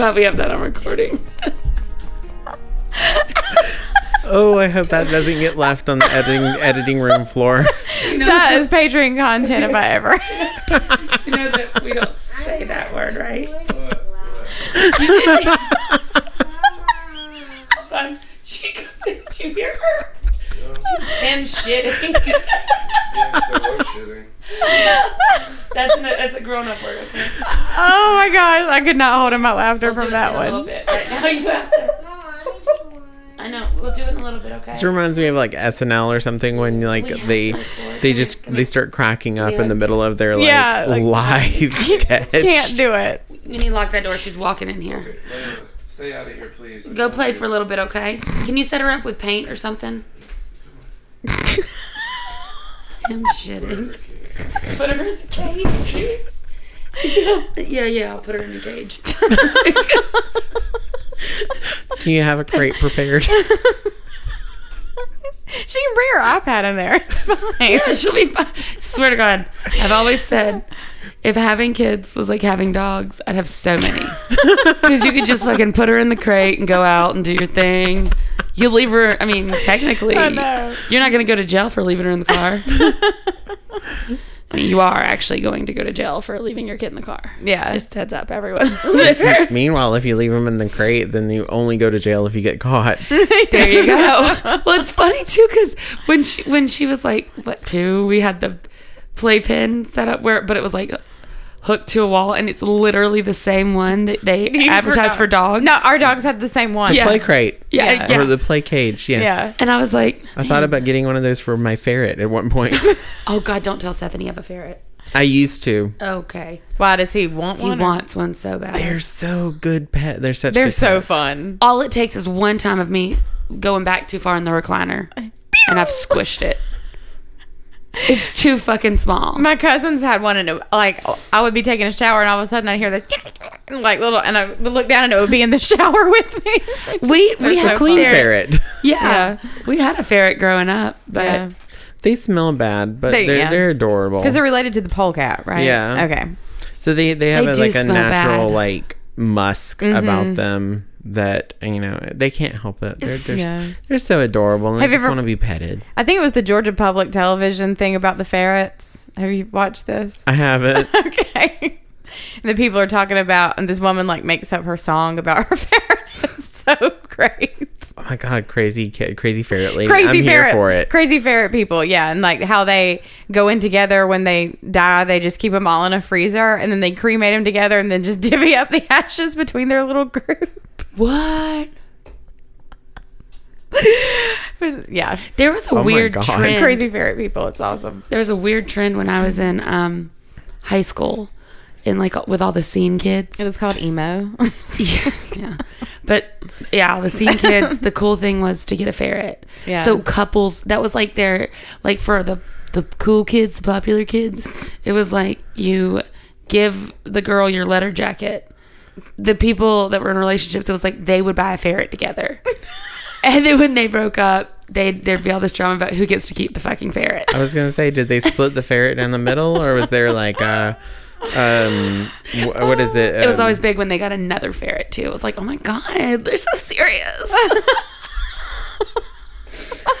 Glad we have that on recording. Oh, I hope that doesn't get left on the editing editing room floor. You know, That is Patreon content if I ever. you know that we don't say that word, right? Hold on. She comes in. Did you hear her? Him shitting. that's, an, that's a grown up word. Okay? Oh my gosh, I could not hold in my laughter We'll from do it that in a little one. bit. Right now you have to. I know. We'll do it in a little bit, okay? This reminds me of like SNL or something when like they they just here, come they start cracking up Yeah. in the middle of their like, Yeah, like- live sketch. Can't do it. You need to lock that door. She's walking in here. Stay out of here, please. Go play for a little bit, okay? Can you set her up with paint or something? Him shitting. Put her in the cage. yeah, yeah, I'll put her in the cage. Do you have a crate prepared? She can bring her iPad in there. It's fine. Yeah, she'll be fine. Swear to God, I've always said if having kids was like having dogs, I'd have so many. Because you could just fucking put her in the crate and go out and do your thing. You leave her. I mean, technically, I you're not going to go to jail for leaving her in the car. I mean, you are actually going to go to jail for leaving your kid in the car. Yeah. Just heads up, everyone. Meanwhile, if you leave them in the crate, then you only go to jail if you get caught. there you go. Well, it's funny too because when she when she was like what two, we had the playpen set up where, but it was like hooked to a wall, and it's literally the same one that they You advertise for dogs. No, our dogs had the same one. Yeah. Play crate. yeah, Yeah. yeah. Or the play cage. Yeah. Yeah. and I was like, I thought about getting one of those for my ferret at one point. oh God, don't tell Seth, and you have a ferret. I used to. Okay, Why does he want he one? or- wants one so bad. They're so good pet. They're such They're good so pets. fun. All it takes is one time of me going back too far in the recliner, and I've squished it. It's too fucking small. My cousins had one, and it, like I would be taking a shower, and all of a sudden I hear this like little, and I would look down, and it would be in the shower with me. We we They're had so Clean fun. ferret. Yeah, we had a ferret growing up, but Yeah. They smell bad, but They- they, are yeah. they're adorable. Because they're related to the polecat, right? Yeah. Okay. so they they have They a, like a natural bad. like musk Mm-hmm. about them that you know they can't help it. They're just Yeah. they're so adorable and Have they just ever- want to be petted. I think it was the Georgia Public Television thing about the ferrets. Have you watched this? I haven't. okay. And the people are talking about, and this woman like makes up her song about her ferret. It's so great. oh my god, crazy kid, crazy ferret lady. Crazy I'm ferret here for it. Crazy ferret people, yeah, and like how they go in together when they die, they just keep them all in a freezer, and then they cremate them together, and then just divvy up the ashes between their little group. what? But, yeah, There was a Oh my weird God. trend. crazy ferret people. It's awesome. There was a weird trend when I was in um, high school, in like with all the scene kids. It was called emo. yeah, yeah. But yeah, the scene kids, the cool thing was to get a ferret. Yeah. So couples, that was like their like for the the cool kids, the popular kids, it was like you give the girl your letter jacket. The people that were in relationships, it was like they would buy a ferret together. and then when they broke up, they there'd be all this drama about who gets to keep the fucking ferret. I was gonna say, did they split the ferret down the middle, or was there like a, um, wh- what is it? It was Um, always big when they got another ferret too. It was like, oh my god, they're so serious.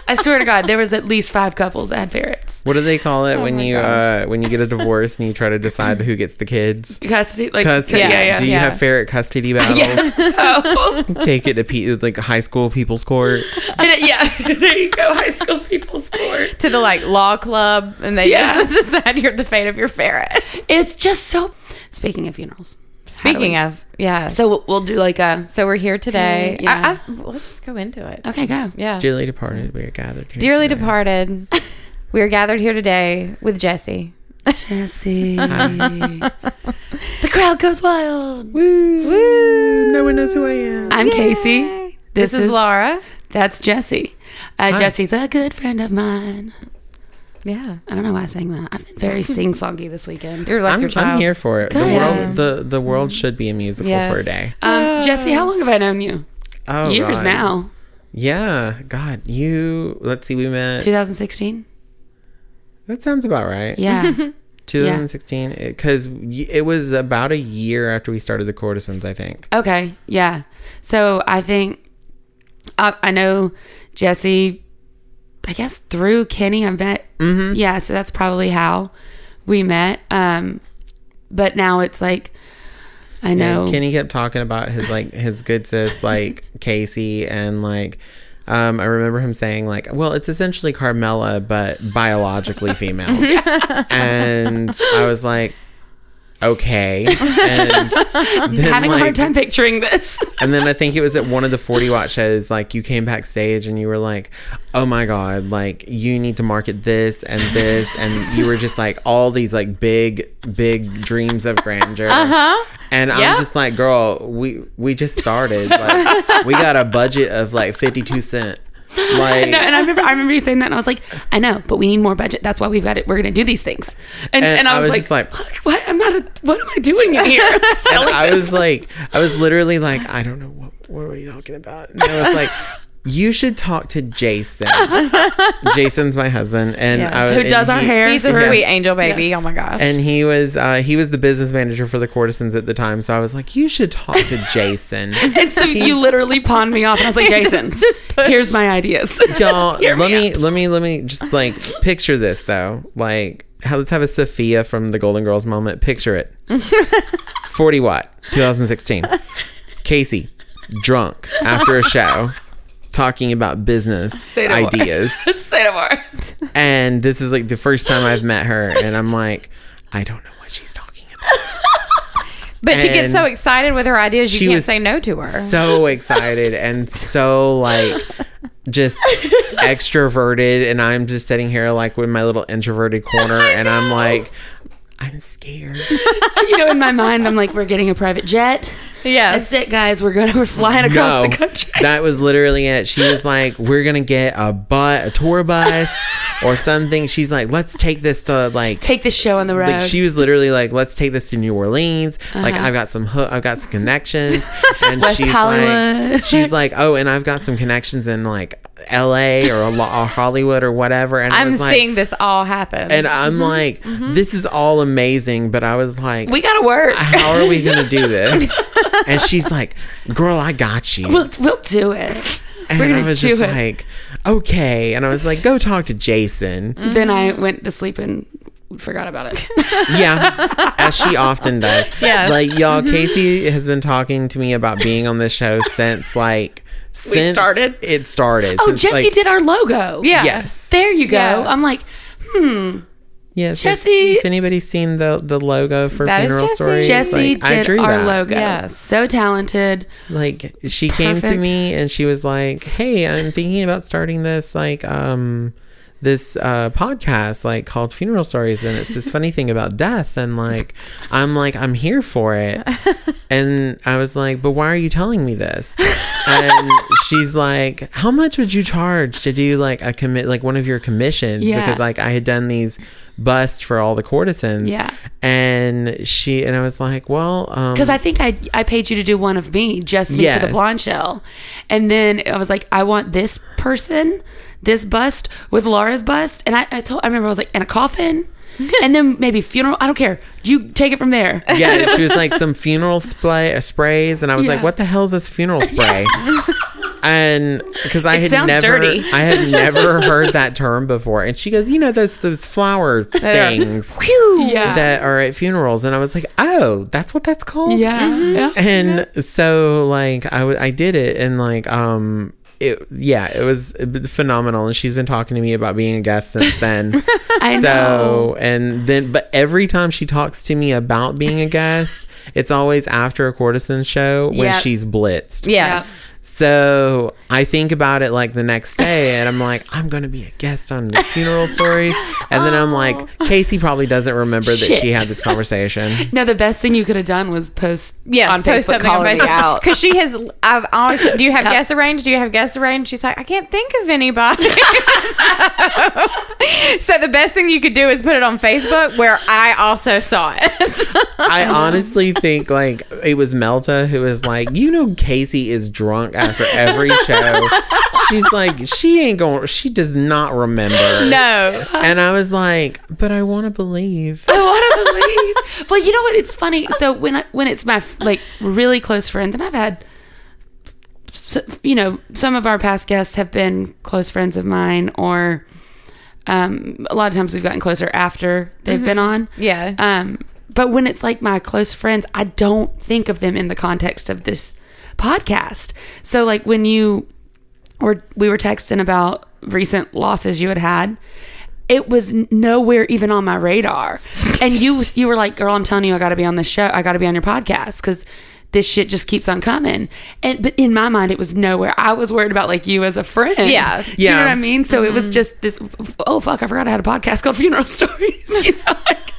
I swear to God, there was at least five couples that had ferrets. What do they call it when you uh, when you get a divorce and you try to decide who gets the kids? Custody, like Custody. yeah, yeah, Do you yeah. have ferret custody battles? Yes. Oh. Take it to pe- like high school people's court. And, yeah, there you go, high school people's court. to the like law club, and they Yeah. just decide you're the fate of your ferret. It's just so. Speaking of funerals, Speaking of, yeah. So so we'll, we'll do like a. so we're here today. Okay, yeah. I, I, let's just go into it. Okay, go. Yeah. Dearly departed, we are gathered here. Dearly today. departed, we are gathered here today with Jesse. Jesse. the crowd goes wild. Woo! Woo. No one knows who I am. I'm Casey. This, is, Laura. That's Jesse. Uh, Jesse's a good friend of mine. Yeah. I don't know why I sang that. I've been very sing songy this weekend. You're like I'm, your child. I'm here for it. The Good. world, the the world should be a musical Yes. for a day. Um, Jesse, how long have I known you? Oh, Years God. now. Yeah, God, you. Let's see, we met. 2016. That sounds about right. Yeah. 2016, because it was about a year after we started the courtesans. I think. okay. Yeah. So I think I, I know Jesse. I guess through Kenny, I met. Mm-hmm. Yeah. So that's probably how we met. Um, but now it's like I know. Kenny kept talking about his like his good sis like Casey and like um I remember him saying like, well, it's essentially Carmela but biologically female. and I was like, okay. And having a hard time picturing this. And then I think it was at one of the 40 watt shows, like you came backstage and you were like, oh my God, like you need to market this and this. And you were just like all these like big, big dreams of grandeur. Uh-huh. And Yeah. I'm just like, girl, we, we just started. Like we got a budget of like 52 cent. Like, No, and I remember, I remember you saying that, and I was like, I know, but we need more budget. That's why we've got it. We're going to do these things. And, and, I was, like, just like- "Fuck, what? I'm not. A, what am I doing in here? and I this- was like, I was literally like, I don't know what what are we talking about. And I was like, you should talk to Jason. Jason's my husband, and Yeah. I was, Who does and our he- hair? He's a for- sweet angel baby. Yes. Oh my gosh. And he was uh, he was the business manager for the courtesans at the time. So I was like, you should talk to Jason. And so you literally pawned me off, and I was like, Jason, just put- here's my ideas. Y'all, let me me let me let me just like picture this though. Like, how, let's have a Sophia from the Golden Girls moment. Picture it. Forty watt, 2016. Casey, drunk after a show, talking about business no ideas. Say no more. and this is like the first time I've met her, and I'm like, I don't know what she's talking about. but she gets so excited with her ideas, you can't say no to her. So excited and so like just extroverted, and I'm just sitting here like with my little introverted corner, and I'm like, I'm scared. you know, in my mind, I'm like, we're getting a private jet. Yes. That's it, guys. We're going. To, we're flying across no, the country. that was literally it. She was like, "We're gonna get a but a tour bus or something." She's like, "Let's take this to like Take this show on the road. like she was literally like, "Let's take this to New Orleans." Like Uh-huh. I've got some hook, I've got some connections, and West she's Hollywood. like, she's like, "Oh, and I've got some connections in like L.A. or, a lo- or Hollywood or whatever." And I I'm was like, seeing this all happen. and I'm like, "This is all amazing," but I was like, we gotta work. "How are we gonna do this?" and she's like, "Girl, I got you." We'll we'll do it. and We're I was just it. like, "Okay," and I was like, "Go talk to Jason." then I went to sleep and forgot about it. Yeah, as she often does. Yeah, Like y'all, Casey has been talking to me about being on this show since like since we started? It started. Oh, Since, Jesse like- did our logo. yeah. Yes. There you go. Yeah. I'm like, hmm. Yes. Jesse- If anybody's seen the the logo for That funeral Jesse. stories, Jesse like, I did drew our that. logo. Yes. So talented. Like she came to me and she was like, "Hey, I'm thinking about starting this like um this uh podcast like called Funeral Stories and it's this funny thing about death and like I'm like I'm here for it." And I was like, "But why are you telling me this?" And she's like, "How much would you charge to do like a commit like one of your commissions Yeah. because like I had done these busts for all the courtesans." Yeah. And she and I was like, "Well, um Because I think I I paid you to do one of me, just me for the blonde shell, and then I was like, I want this person, this bust with Laura's bust, and I, I told I remember I was like, in a coffin, and then maybe funeral. I don't care. You take it from there. yeah, she was like some funeral spray uh, sprays, and I was like, "What the hell is this funeral spray?" and because I It had never, dirty. I had never heard that term before, and she goes, "You know those those flower things Yeah. that are at funerals," and I was like, "Oh, that's what that's called." yeah. yeah. and so like I, w- I did it and like um it yeah it was phenomenal and she's been talking to me about being a guest since then I know. so and then but every time she talks to me about being a guest it's always after a courtesan show when Yep. she's blitzed Yes. So I think about it like the next day, and I'm like, I'm gonna be a guest on the funeral stories, and then I'm like, oh. Casey probably doesn't remember that she had this conversation. No, the best thing you could have done was post Yes, on post Facebook something on calling me Facebook out. because she has. I've always. Do you have Yeah. guests arranged? Do you have guests arranged? She's like, I can't think of anybody. so the best thing you could do is put it on Facebook, where I also saw it. I honestly think like it was Melta who was like, you know, Casey is drunk after every show. She's like, she ain't going. She does not remember. no, And I was like, but I want to believe. I want to believe. Well, you know what? It's funny. So when I, when it's my like really close friends, and I've had, you know, some of our past guests have been close friends of mine, or um, a lot of times we've gotten closer after they've been on. Yeah. Um, but when it's like my close friends, I don't think of them in the context of this podcast. So like when you or we were texting about recent losses you had had it was nowhere even on my radar. And you you were like girl i'm telling you i gotta be on this show i gotta be on your podcast because this shit just keeps on coming. And but in my mind it was nowhere. I was worried about like you as a friend. Yeah. Do you know what i mean? So it was mm-hmm. just this oh fuck i forgot i had a podcast called funeral stories you know like,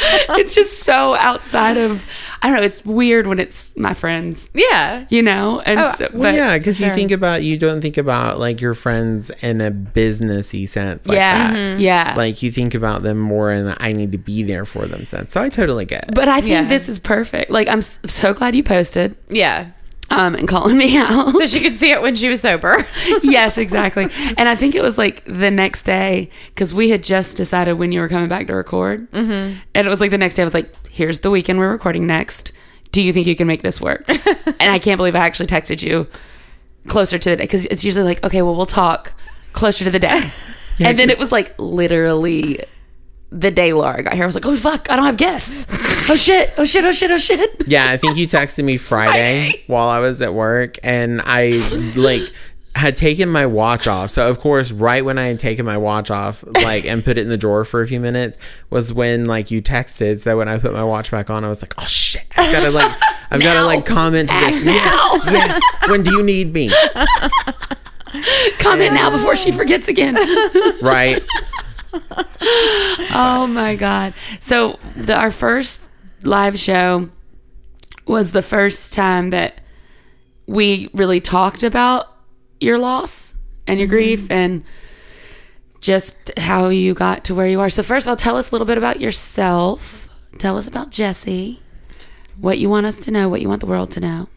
it's just so outside of i don't know it's weird when it's my friends yeah. you know and Oh, so, Well, yeah, because you think about you don't think about like your friends in a businessy sense. Like yeah that. Mm-hmm. yeah Like you think about them more in the I need to be there for them sense. So I totally get it. But I think Yeah. this is perfect. Like I'm so glad you posted Yeah. Um and calling me out. So she could see it when she was sober. yes, exactly. And I think it was like the next day because we had just decided when you were coming back to record, mm-hmm. and it was like the next day. I was like, "Here's the weekend we're recording next. Do you think you can make this work?" and I can't believe I actually texted you closer to the day because it's usually like, "Okay, well, we'll talk closer to the day," and then it was like literally. The day Laura got here, I was like, "Oh fuck, I don't have guests. Oh shit! Oh shit! Oh shit! Oh shit!" Yeah, I think you texted me Friday Friday. while I was at work, and I like had taken my watch off. So of course, right when I had taken my watch off, like and put it in the drawer for a few minutes, was when like you texted. So when I put my watch back on, I was like, "Oh shit! I've got to like, I've got to like comment to this. Yes, yes. When do you need me? Comment now before she forgets again. Right? oh my god! So the, our first live show was the first time that we really talked about your loss and your mm-hmm. grief and just how you got to where you are. So first, I'll tell us a little bit about yourself. Tell us about Jesse. What you want us to know. What you want the world to know.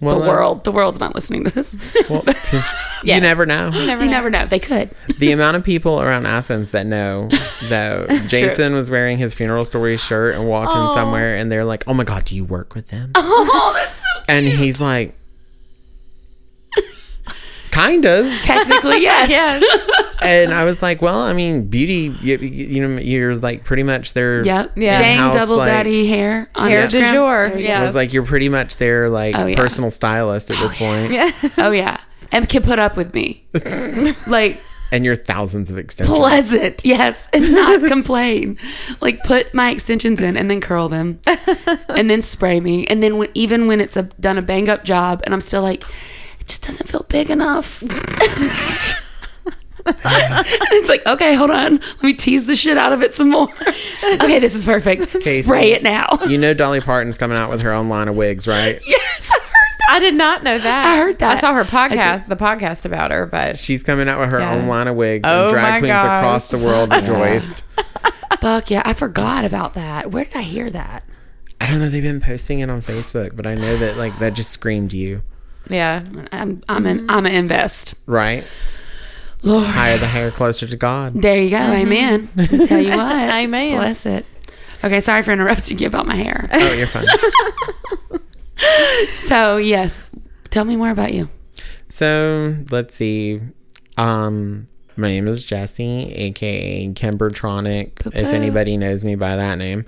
Well, the uh, world. The world's not listening to this. well, You never know. Never you know. never know. They could. the amount of people around Athens that know though Jason was wearing his funeral story shirt and walked in somewhere and they're like, "Oh my god, do you work with them?" Oh, that's so. And he's like, "Kind of." Technically, yes. And I was like, "Well, I mean, beauty, you, you know, you're like pretty much their Yep. Yeah. Dang double like- daddy hair on Hair du Instagram. jour, yeah. I was like, you're pretty much their like Oh, yeah. personal stylist at this oh, point, Yeah. go. Oh yeah, and can put up with me, like and your thousands of extensions. pleasant, yes, and not complain. Like put my extensions in and then curl them, and then spray me, and then when, even when it's a, done a bang up job, and I'm still like, it just doesn't feel big enough. it's like okay, hold on, let me tease the shit out of it some more. Okay, this is perfect. Casey. Spray it now. You know, Dolly Parton's coming out with her own line of wigs, right? yes, I heard that. I did not know that. I heard that. I saw her podcast, the podcast about her, but She's coming out with her Yeah. own line of wigs, Oh and my drag queens gosh. across the world rejoiced. Fuck yeah, I forgot about that. Where did I hear that? I don't know. They've been posting it on Facebook, but I know that like that just screamed you, yeah. I'm I'm an I'm an invest. right? Lord, Higher the hair, closer to God. there you go. Amen. I tell you what. Amen. Bless it. Okay, sorry for interrupting you about my hair. Oh, you're fine. So yes, tell me more about you. So let's see. Um, my name is Jesse, aka Kimbertronic. If anybody knows me by that name,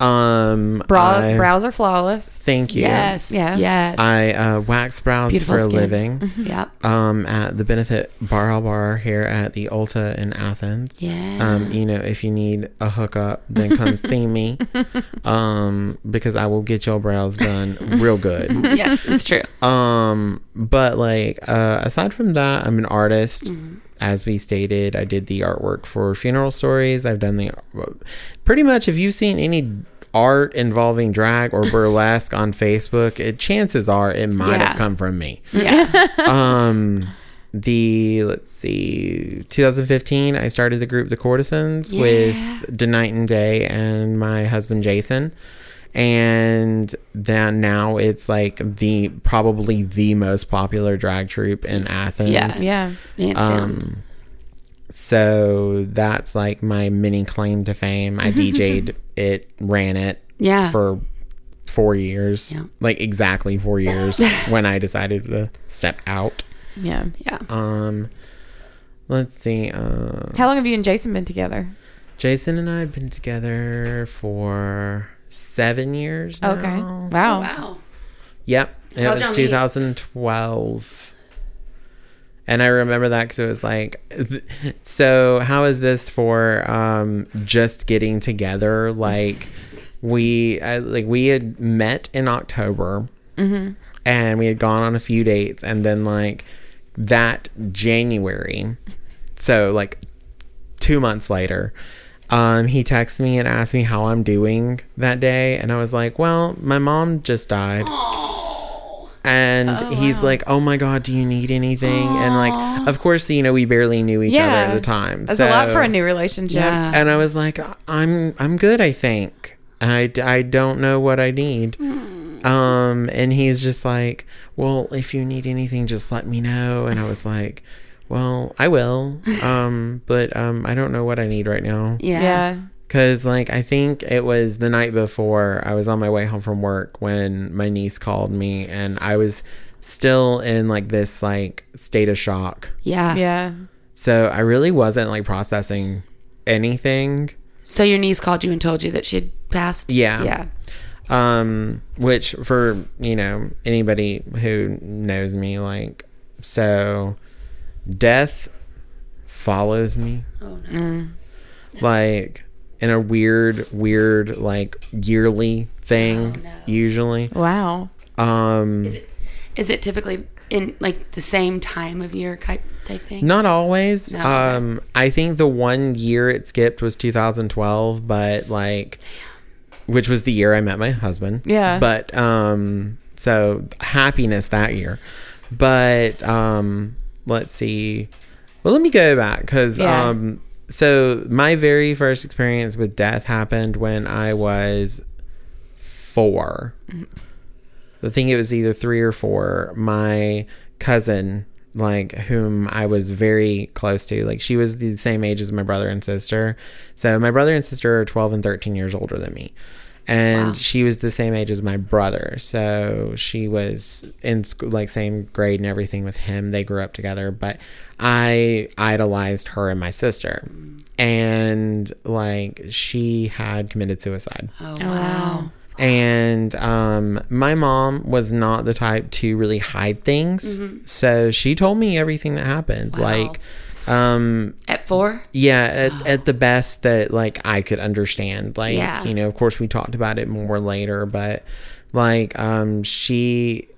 um, Brow, I- brows are flawless. Thank you. Yes. Yes. Yes. I uh, wax brows Beautiful for a skin. living. yep. Um, at the Benefit Bar Bar here at the Ulta in Athens. Yeah. Um, you know, if you need a hookup, then come see me. Um, because I will get your brows done real good. yes, it's true. Um, but like uh, aside from that, I'm an artist. As we stated, I did the artwork for funeral stories. I've done the pretty much. If you've seen any art involving drag or burlesque on Facebook, it, chances are it might Yeah. have come from me. Yeah. um, the let's see, 2015, I started the group The Courtesans Yeah. with Denight and Day and my husband Jason and then now it's like the probably the most popular drag troupe in Athens. Yeah. Yeah. Hands down. Um, so that's like my mini claim to fame. I DJ'd it, ran it Yeah. for four years, Yeah. like exactly four years when I decided to step out. Yeah. yeah. Um, let's see. Uh, How long have you and Jason been together? Jason and I have been together for seven years. Now. Okay. Oh, Wow. wow. Yep. It How'd was 2012. And I remember that because it was like, so how is this for um, just getting together? Like, we I, like we had met in October, and we had gone on a few dates, and then like that January, so like two months later, um, he texted me and asked me how I'm doing that day, and I was like, "Well, my mom just died." And he's like, "Oh my god, do you need anything?" And like, of course, you know, we barely knew each other at the time. That's a lot for a new relationship. Yeah. and I was like, I'm I'm good, I think. I, I don't know what I need. Um, and he's just like, well, if you need anything, just let me know. And I was like, well, I will. Um, but um, I don't know what I need right now. Yeah. Yeah. Cause like I think it was the night before I was on my way home from work when my niece called me, and I was still in like this like state of shock. Yeah. Yeah. So I really wasn't like processing anything. So your niece called you and told you that she had passed? Yeah. Yeah. um which for you know anybody who knows me like so death follows me Oh, no. like in a weird weird like yearly thing no. usually Wow. um Is it typically in like the same time of year type, type thing? not always No. um i think the one year it skipped was 2012 but like which was the year i met my husband Yeah. but um so happiness that year but um let's see. Well let me go back because Yeah. um so my very first experience with death happened when i was four. I think it was either three or four. My cousin like whom i was very close to like she was the same age as my brother and sister. So my brother and sister are 12 and 13 years older than me and Wow. she was the same age as my brother so she was in school like same grade and everything with him they grew up together but i idolized her and my sister and like she had committed suicide Oh, Oh, wow. wow. and um my mom was not the type to really hide things so she told me everything that happened Mm-hmm. Wow. like um At four? yeah at, at the best that like i could understand like Yeah. you know of course we talked about it more later but like um she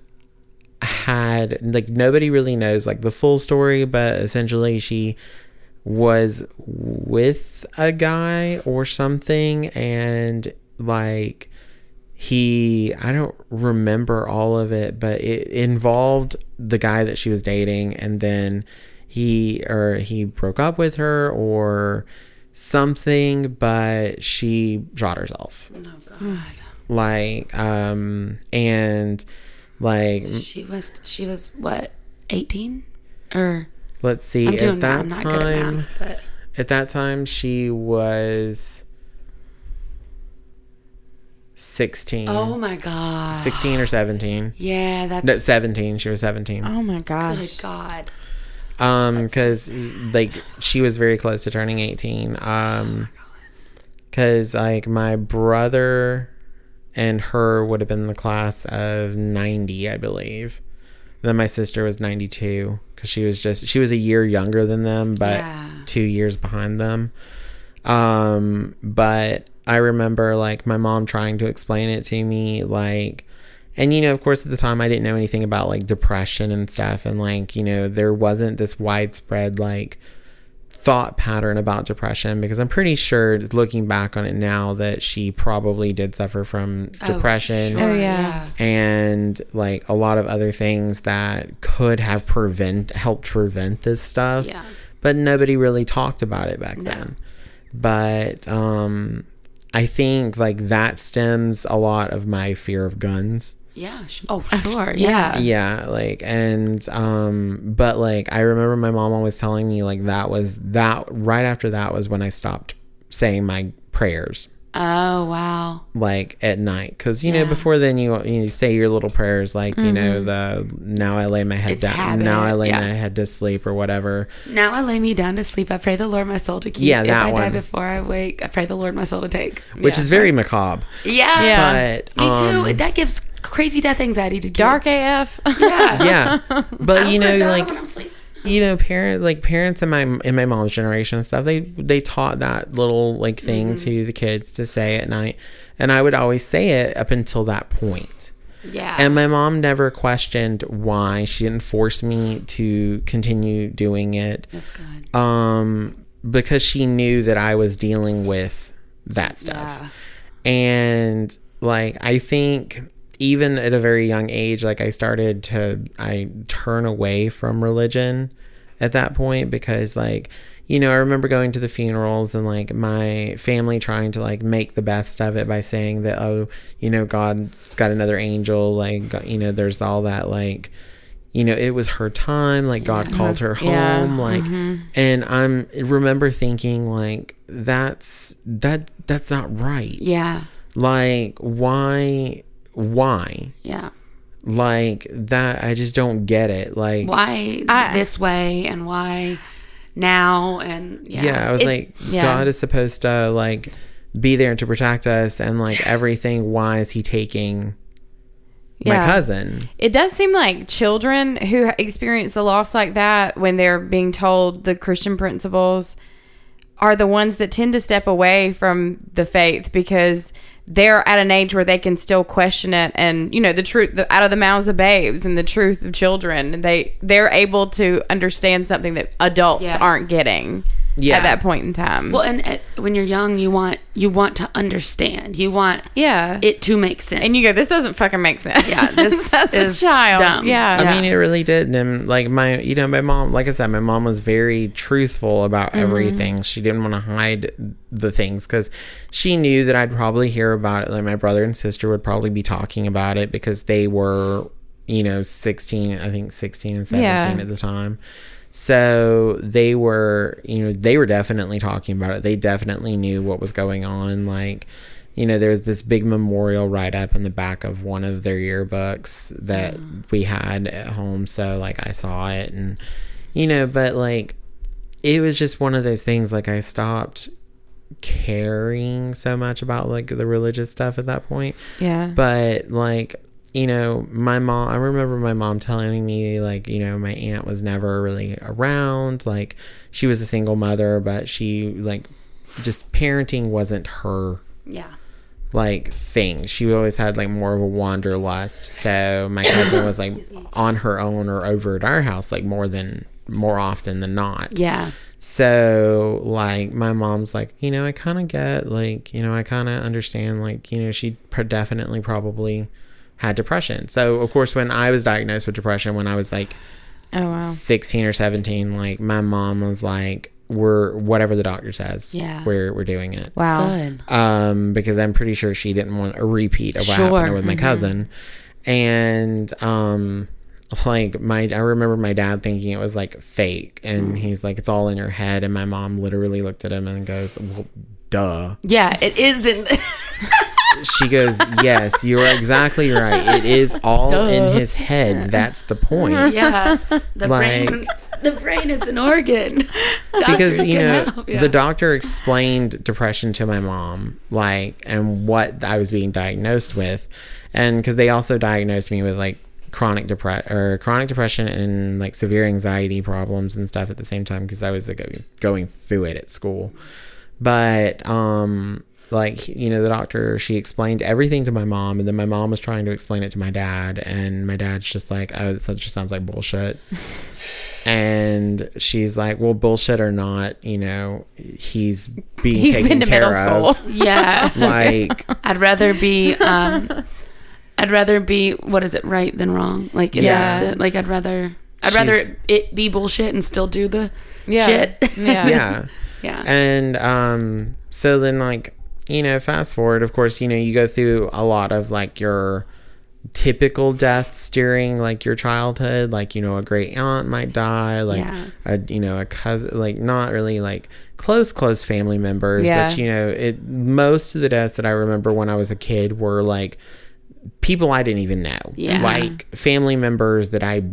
had like nobody really knows like the full story but essentially she was with a guy or something and like he i don't remember all of it but it involved the guy that she was dating and then he or he broke up with her or something but she shot herself Oh, God. like um and like She was, she was what, 18? Or, let's see I'm doing at that. that I'm not good at time math, but at that time she was 16. Oh my god. 16 or 17. Yeah, that's No, 17. She was 17. Oh my gosh. good God. Um, because like she was very close to turning 18. Um, because like my brother and her would have been the class of 90, I believe. Then my sister was 92 because she was just she was a year younger than them, but Yeah. two years behind them. Um, but I remember like my mom trying to explain it to me, like, and you know, of course, at the time I didn't know anything about like depression and stuff, and like, you know, there wasn't this widespread like thought pattern about depression because I'm pretty sure looking back on it now that she probably did suffer from depression. sure, Oh, yeah. and like a lot of other things that could have prevent helped prevent this stuff. Yeah. but nobody really talked about it back then. But um i think like that stems a lot of my fear of guns Yeah. sh- Oh, sure. Yeah. yeah like and um but like i remember my mom always telling me like that was that right after that was when i stopped saying my prayers Oh, wow. like at night because you know before then you you say your little prayers like you know the now I lay my head Mm-hmm. It's down habit, now I lay yeah. my head to sleep or whatever Now I lay me down to sleep. I pray the Lord my soul to keep. Yeah, if that I die one. before I wake, I pray the Lord my soul to take. which is very macabre Yeah. Yeah. but Me too. um, that gives crazy death anxiety to kids. Dark AF. Yeah. yeah but you know like when I'm sleeping. you know parent like parents in my in my mom's generation and stuff they they taught that little like thing Mm-hmm. to the kids to say at night and I would always say it up until that point Yeah. And my mom never questioned why. She didn't force me to continue doing it. That's good. Um, because she knew that I was dealing with that stuff. Yeah. And like I think even at a very young age, like I started to I turn away from religion at that point because like you know, I remember going to the funerals and like my family trying to like make the best of it by saying that, oh, you know, God's got another angel. Like, you know, there's all that, like, you know, it was her time. Like, God called her uh-huh. Yeah. home. Like, uh-huh. and I'm remember thinking, like, that's that that's not right. Yeah. Like, why, why? Yeah. Like, that, I just don't get it. Like, Why I- this way and why now and yeah. yeah, I was It- like, yeah. God is supposed to like be there to protect us, and like everything. Why is He taking my Yeah. cousin? It does seem like children who experience a loss like that when they're being told the Christian principles are the ones that tend to step away from the faith because they're at an age where they can still question it and you know the truth the, out of the mouths of babes and the truth of children they they're able to understand something that adults Yeah. aren't getting Yeah. at that point in time Well, and uh, when you're young, you want you want to understand. You want yeah it to make sense. and you go this doesn't fucking make sense Yeah, this That's is a child dumb. yeah I mean, it really did. And like my, you know, my mom, like I said, my mom was very truthful about Mm-hmm. everything. She didn't want to hide the things because she knew that I'd probably hear about it. Like my brother and sister would probably be talking about it because they were, you know, 16, I think 16 and 17 Yeah. at the time. So they were, you know, they were definitely talking about it. They definitely knew what was going on. Like, you know, there's this big memorial right up in the back of one of their yearbooks that mm. we had at home. So, like, I saw it and, you know, but like, it was just one of those things. Like, I stopped caring so much about like the religious stuff at that point yeah but like you know my mom i remember my mom telling me like you know my aunt was never really around. Like she was a single mother but she like just parenting wasn't her yeah. like thing. She always had like more of a wanderlust. So my cousin was like on her own or over at our house like more than more often than not. Yeah. so like my mom's like, you know, I kind of get like, you know, I kind of understand like, you know, she pr- definitely probably had depression. So of course when I was diagnosed with depression when I was like oh wow 16 or 17, like my mom was like, we're whatever the doctor says. Yeah. We're we're doing it. wow Good. Um because I'm pretty sure she didn't want a repeat of what Sure. happened with my Mhm. cousin. And um like my I remember my dad thinking it was like fake and he's like it's all in your head and my mom literally looked at him and goes well duh Yeah, it isn't. she goes, Yes, you are exactly right. It is all in his head. That's the point. Yeah, the Like- brain. The brain is an organ. Doctors because you know yeah. the doctor explained depression to my mom like and what i was being diagnosed with and because they also diagnosed me with like chronic depression or chronic depression and like severe anxiety problems and stuff at the same time because i was like, going through it at school but um like you know the doctor she explained everything to my mom and then my mom was trying to explain it to my dad and my dad's just like oh that just sounds like bullshit and she's like well bullshit or not you know he's being He's taken been to care middle of. school. yeah. like I'd rather be um I'd rather be what is it right than wrong. Like yeah. Yeah. that's it. Like I'd rather I'd She's- rather it be bullshit and still do the Yeah. shit. Yeah. yeah yeah. and um so then like you know fast forward of course you know you go through a lot of like your typical deaths during like your childhood like you know a great aunt might die like Yeah. a you know a cousin like not really like close close family members Yeah. but you know it most of the deaths that i remember when i was a kid were like people i didn't even know Yeah. like family members that i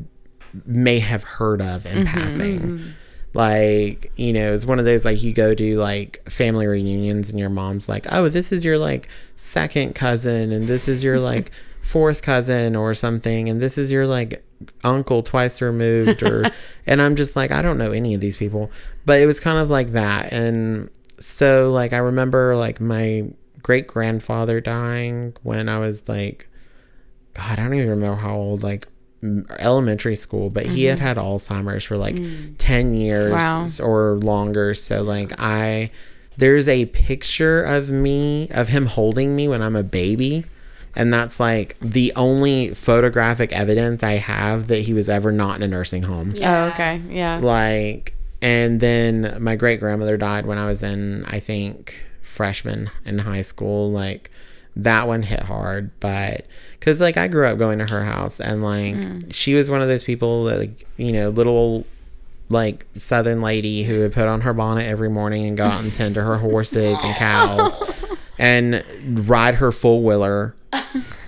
may have heard of in mm-hmm, passing mm-hmm. Like you know it's one of those like you go to like family reunions and your mom's like oh this is your like second cousin and this is your like fourth cousin or something and this is your like uncle twice removed or and i'm just like i don't know any of these people. But it was kind of like that and so like i remember like my great grandfather dying when i was like God, I don't even remember how old, like elementary school, but he had mm-hmm. had Alzheimer's for like mm. 10 years Wow. or longer. So, like, I, there's a picture of me, of him holding me when I'm a baby. And that's like the only photographic evidence I have that he was ever not in a nursing home. Oh, okay. Yeah. Like, and then my great grandmother died when I was in, I think, freshman in high school. Like, that one hit hard, but because like I grew up going to her house and like mm. she was one of those people that, like, you know, little like southern lady who would put on her bonnet every morning and go out and tend to her horses and cows and ride her full wheeler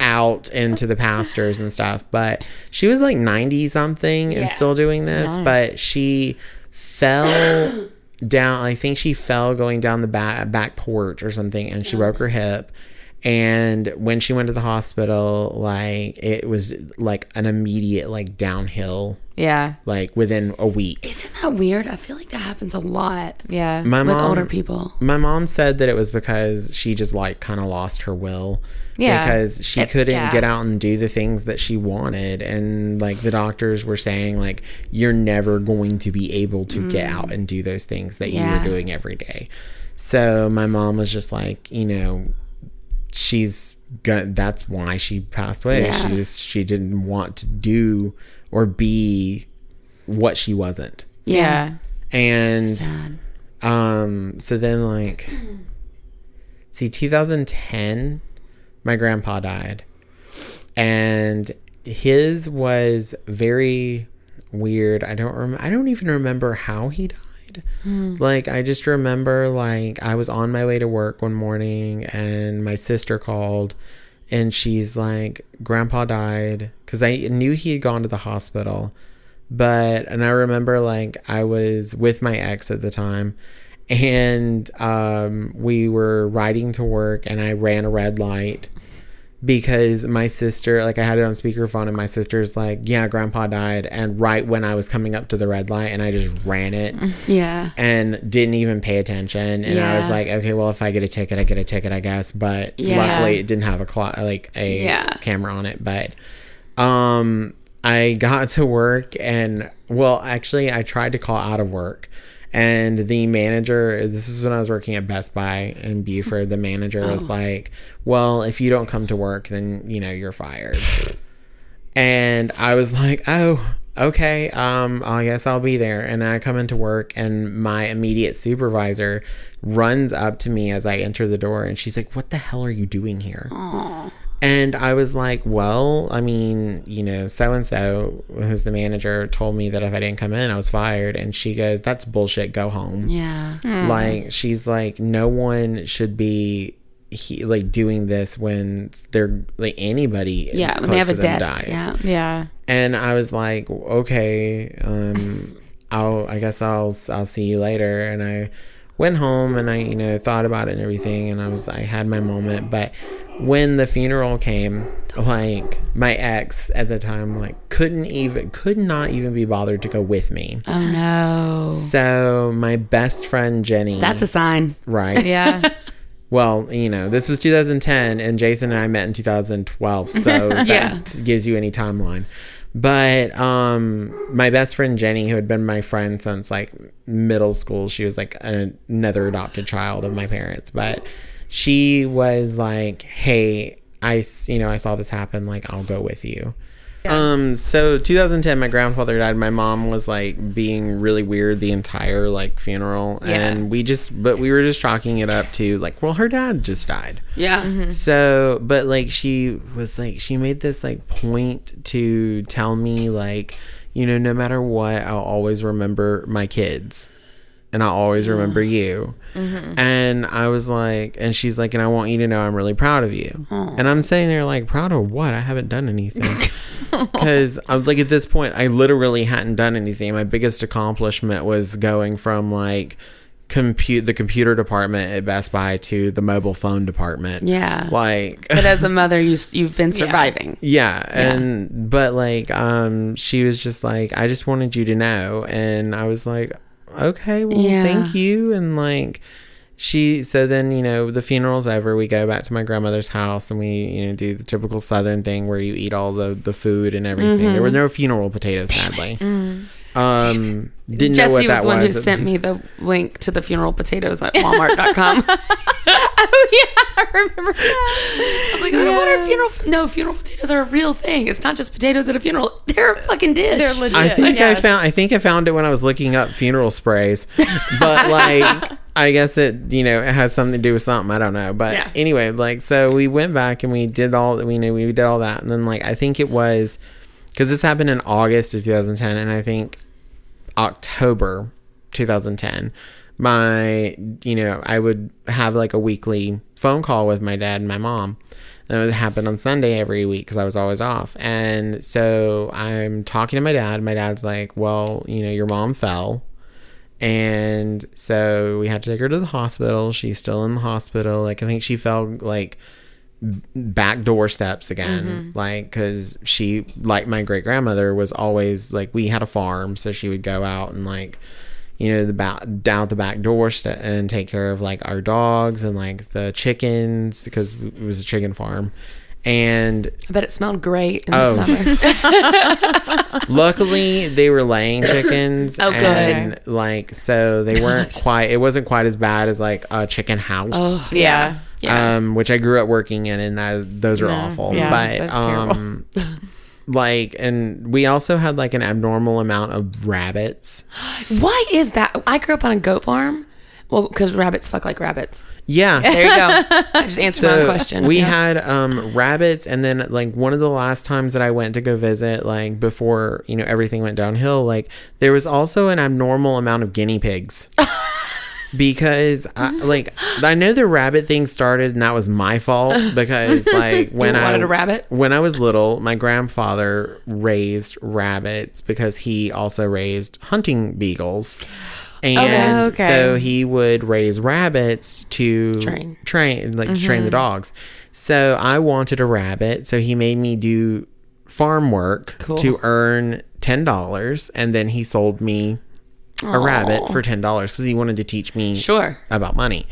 out into the pastures and stuff. But she was like 90 something and still doing this, but she fell down. I think she fell going down the back, back porch or something and she oh. broke her hip. And when she went to the hospital, like it was like an immediate like downhill, Yeah. like within a week. Isn't that weird? I feel like that happens a lot Yeah. My with mom, older people. my mom said that it was because she just like kind of lost her will. Yeah. Because she It- couldn't yeah. get out and do the things that she wanted. And like the doctors were saying, like, you're never going to be able to get mm. out and do those things that you were doing every day. So my mom was just like, you know, she's got that's why she passed away. Yeah. She just she didn't want to do or be what she wasn't. Yeah. And Sad. um, so then like, see, 2010, my grandpa died, and his was very weird. I don't rem- I don't even remember how he died. Like I just remember like I was on my way to work one morning and my sister called and she's like grandpa died cuz I knew he had gone to the hospital. But and I remember like I was with my ex at the time and um we were riding to work and I ran a red light because my sister like I had it on speakerphone and my sister's like yeah grandpa died and right when I was coming up to the red light and I just ran it Yeah. and didn't even pay attention and I was like okay well if I get a ticket I get a ticket I guess but Yeah. luckily it didn't have a clock like a Yeah. camera on it but um I got to work and well actually I tried to call out of work and the manager this was when I was working at Best Buy in Buford the manager was like well if you don't come to work then you know you're fired and I was like, "Oh, okay. Um, I guess I'll be there." And I come into work, and my immediate supervisor runs up to me as I enter the door, and she's like, "What the hell are you doing here?" And I was like, "Well, I mean, you know, so and so, who's the manager, told me that if I didn't come in, I was fired." And she goes, "That's bullshit. Go home." Yeah. Like she's like, no one should be he like doing this when they're like anybody Yeah, when they have to a death. dies. Yeah. Yeah. and I was like, okay, um, I'll, I guess I'll, I'll see you later. And I went home and I, you know, thought about it and everything. And I was, I had my moment. But when the funeral came, like my ex at the time, like couldn't even, could not even be bothered to go with me. Oh no. So my best friend Jenny, That's a sign. right. Yeah. Well, you know, this was 2010, and Jason and I met in 2012, so that gives you any timeline. But um, my best friend Jenny, who had been my friend since like middle school, she was like an, another adopted child of my parents. But she was like, "Hey, I you know, I saw this happen. Like, I'll go with you." Um, so 2010, my grandfather died. My mom was like being really weird the entire like funeral, Yeah. and we just, but we were just chalking it up to like, well, her dad just died. Yeah. So, but like she was like, she made this like point to tell me like, you know, no matter what, I'll always remember my kids and I'll always remember you. And I was like, and she's like, and I want you to know I'm really proud of you. And I'm sitting there like, proud of what? I haven't done anything. Because I'm like, at this point, I literally hadn't done anything. My biggest accomplishment was going from like, compute the computer department at Best Buy to the mobile phone department. Yeah. Like But as a mother, you you've been surviving. yeah, and but like um she was just like I just wanted you to know and I was like okay, well Yeah. thank you. And like she so then you know the funeral's over. We go back to my grandmother's house and we you know do the typical southern thing where you eat all the the food and everything. There Mm-hmm. were no funeral potatoes sadly um didn't know Jesse what was that the one who sent me the link to the funeral potatoes at Walmart.com. Oh yeah, I remember that. I was like, I don't want our funeral. No, funeral potatoes are a real thing. It's not just potatoes at a funeral. They're a fucking dish. They're legit. I think I found I think I found it when I was looking up funeral sprays. But like I guess it you know it has something to do with something I don't know. But Yeah. anyway, like so we went back and we did all we knew we did all that and then like I think it was because this happened in August of 2010 and I think October 2010 my you know I would have like a weekly phone call with my dad and my mom and it would happen on Sunday every week because I was always off. And so I'm talking to my dad. My dad's like, Well, you know, your mom fell. And so we had to take her to the hospital. She's still in the hospital. Like, I think she fell like back door steps again. Mm-hmm. Like, because she, like my great grandmother, was always like, we had a farm. So she would go out and like, you know, the back down the back door st- and take care of like our dogs and like the chickens because it was a chicken farm. And I bet it smelled great in Oh. the summer. luckily they were laying chickens. Oh, good. And like, so they weren't quite, it wasn't quite as bad as like a chicken house. Oh, Yeah. Yeah. Um, which I grew up working in, and that, those are No, awful. yeah, but that's terrible. um, like, and we also had like an abnormal amount of rabbits. Why is that? I grew up on a goat farm. Well, because rabbits fuck like rabbits. Yeah, There you go. I just answered my own question. We Yeah. had um rabbits and then like one of the last times that I went to go visit, like before, you know, everything went downhill, like there was also an abnormal amount of guinea pigs. because I, like I know the rabbit thing started and that was my fault because like when I wanted a rabbit? when I was little, my grandfather raised rabbits because he also raised hunting beagles. And okay. so he would raise rabbits to Train. train like train Mm-hmm. the dogs. So I wanted a rabbit, so he made me do farm work Cool. to earn ten dollars, and then he sold me a rabbit for ten dollars because he wanted to teach me Sure. about money.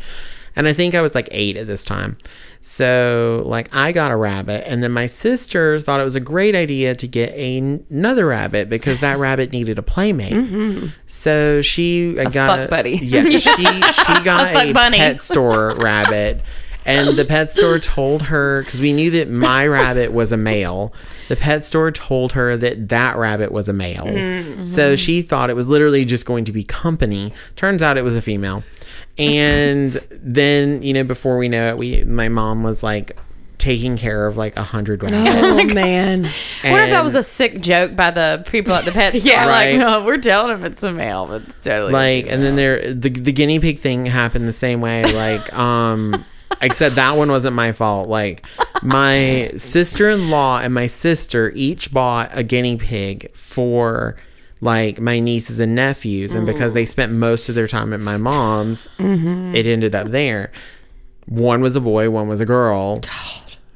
And I think I was like eight at this time. So, like, I got a rabbit, and then my sister thought it was a great idea to get a, another rabbit because that rabbit needed a playmate. Mm-hmm. So she I got fuck buddy. Yeah, she she got a, bunny. pet store rabbit, and the pet store told her because we knew that my rabbit was a male. The pet store told her that that rabbit was a male. Mm-hmm. So she thought it was literally just going to be company. Turns out it was a female. And then, you know, before we know it, we my mom was like taking care of like a hundred rabbits. Oh man. What if that was a sick joke by the people at the pet store? Yeah. like, no, we're telling them it's a male, but it's totally like and then there the the guinea pig thing happened the same way like um Except that one wasn't my fault. Like my sister-in-law and my sister each bought a guinea pig for like my nieces and nephews and because they spent most of their time at my mom's, mm-hmm. it ended up there. One was a boy, one was a girl.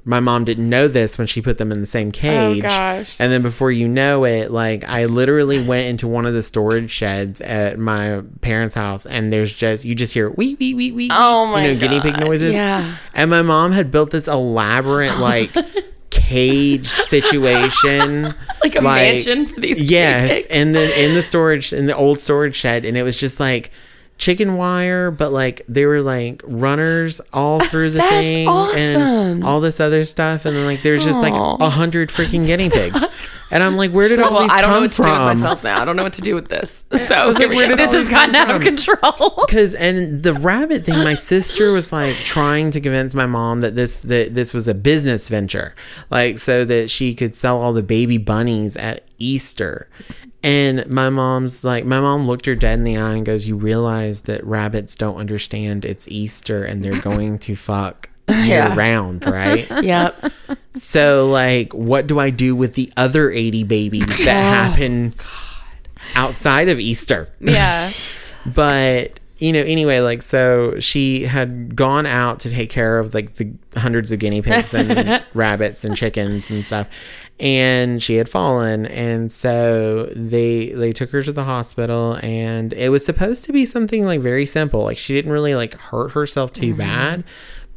My mom didn't know this when she put them in the same oh, cage. gosh. And then before you know it, like I literally went into one of the storage sheds at my parents' house, and there's just you just hear wee wee wee wee. Oh my you know, guinea pig noises. Yeah. And my mom had built this elaborate like cage situation, Like a mansion for these guinea Yes, pigs. and then in the storage in the old storage shed, and it was just like chicken wire, but like they were like runners all ah, through the That's thing awesome. and all this other stuff, and then like there's just like a hundred freaking guinea pigs, and I'm like, where did So, all well, these I don't know what to from? do with myself now. I don't know what to do with this. So was like, where did This has gotten out of control. Because and the rabbit thing, my sister was like trying to convince my mom that this that this was a business venture, like so that she could sell all the baby bunnies at Easter. And my mom's like, my mom looked her dead in the eye and goes, "You realize that rabbits don't understand it's Easter and they're going to fuck year Yeah. round, right?" Yep. So like, what do I do with the other eighty babies that oh, happen outside of Easter? yeah. but you know anyway like so she had gone out to take care of like the hundreds of guinea pigs and rabbits and chickens and stuff. And she had fallen. And so they they took her to the hospital. And it was supposed to be something like very simple. Like she didn't really like hurt herself too mm-hmm. bad.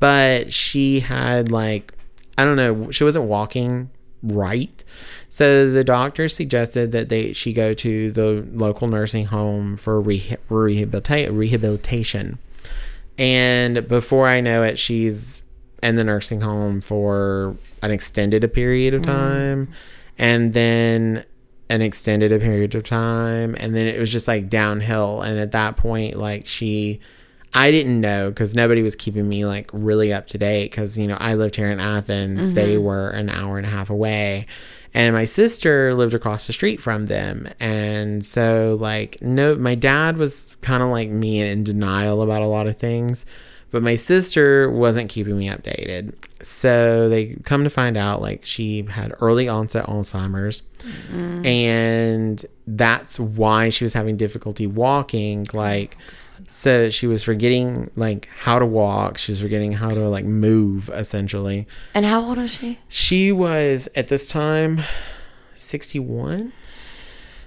But she had like i don't know she wasn't walking right so the doctor suggested that they she go to the local nursing home for reha- rehabilita- rehabilitation. And before I know it, she's in the nursing home for an extended period of mm. time, and then an extended a period of time, and then it was just like downhill. And at that point, like she. I didn't know because nobody was keeping me like really up to date because you know I lived here in Athens, they mm-hmm. were an hour and a half away, and my sister lived across the street from them, and so like no, my dad was kind of like me and in denial about a lot of things, but my sister wasn't keeping me updated. So they come to find out like she had early onset Alzheimer's, mm-hmm. and that's why she was having difficulty walking, like. So she was forgetting like how to walk. She was forgetting how to like move essentially. And how old is she? She was at this time 61.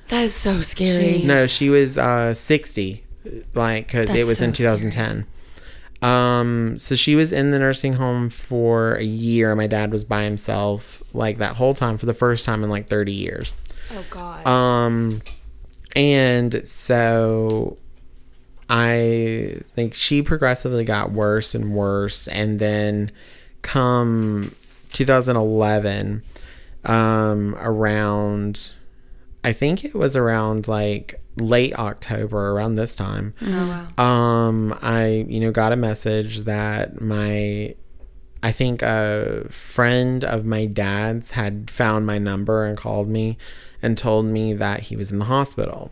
That is so scary. No, she was uh 60 like cuz it That's was in so 2010. Um so she was in the nursing home for a year. My dad was by himself like that whole time for the first time in like 30 years. Oh God. Um, and so I think she progressively got worse and worse, and then come 2011, um, around, I think it was around like late October, around this time. oh wow. Um, I you know got a message that my I think a friend of my dad's had found my number and called me and told me that he was in the hospital.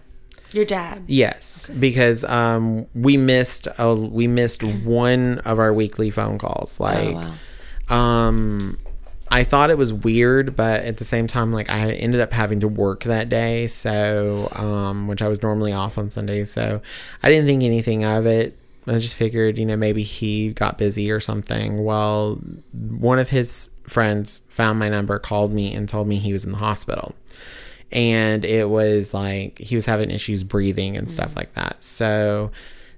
Your dad. Yes, because um we missed a, we missed one of our weekly phone calls. Like oh wow. um I thought it was weird, but at the same time like I ended up having to work that day, so um which I was normally off on Sundays, so I didn't think anything of it. I just figured, you know, maybe he got busy or something. Well, one of his friends found my number, called me and told me he was in the hospital. And it was like he was having issues breathing and stuff like that. So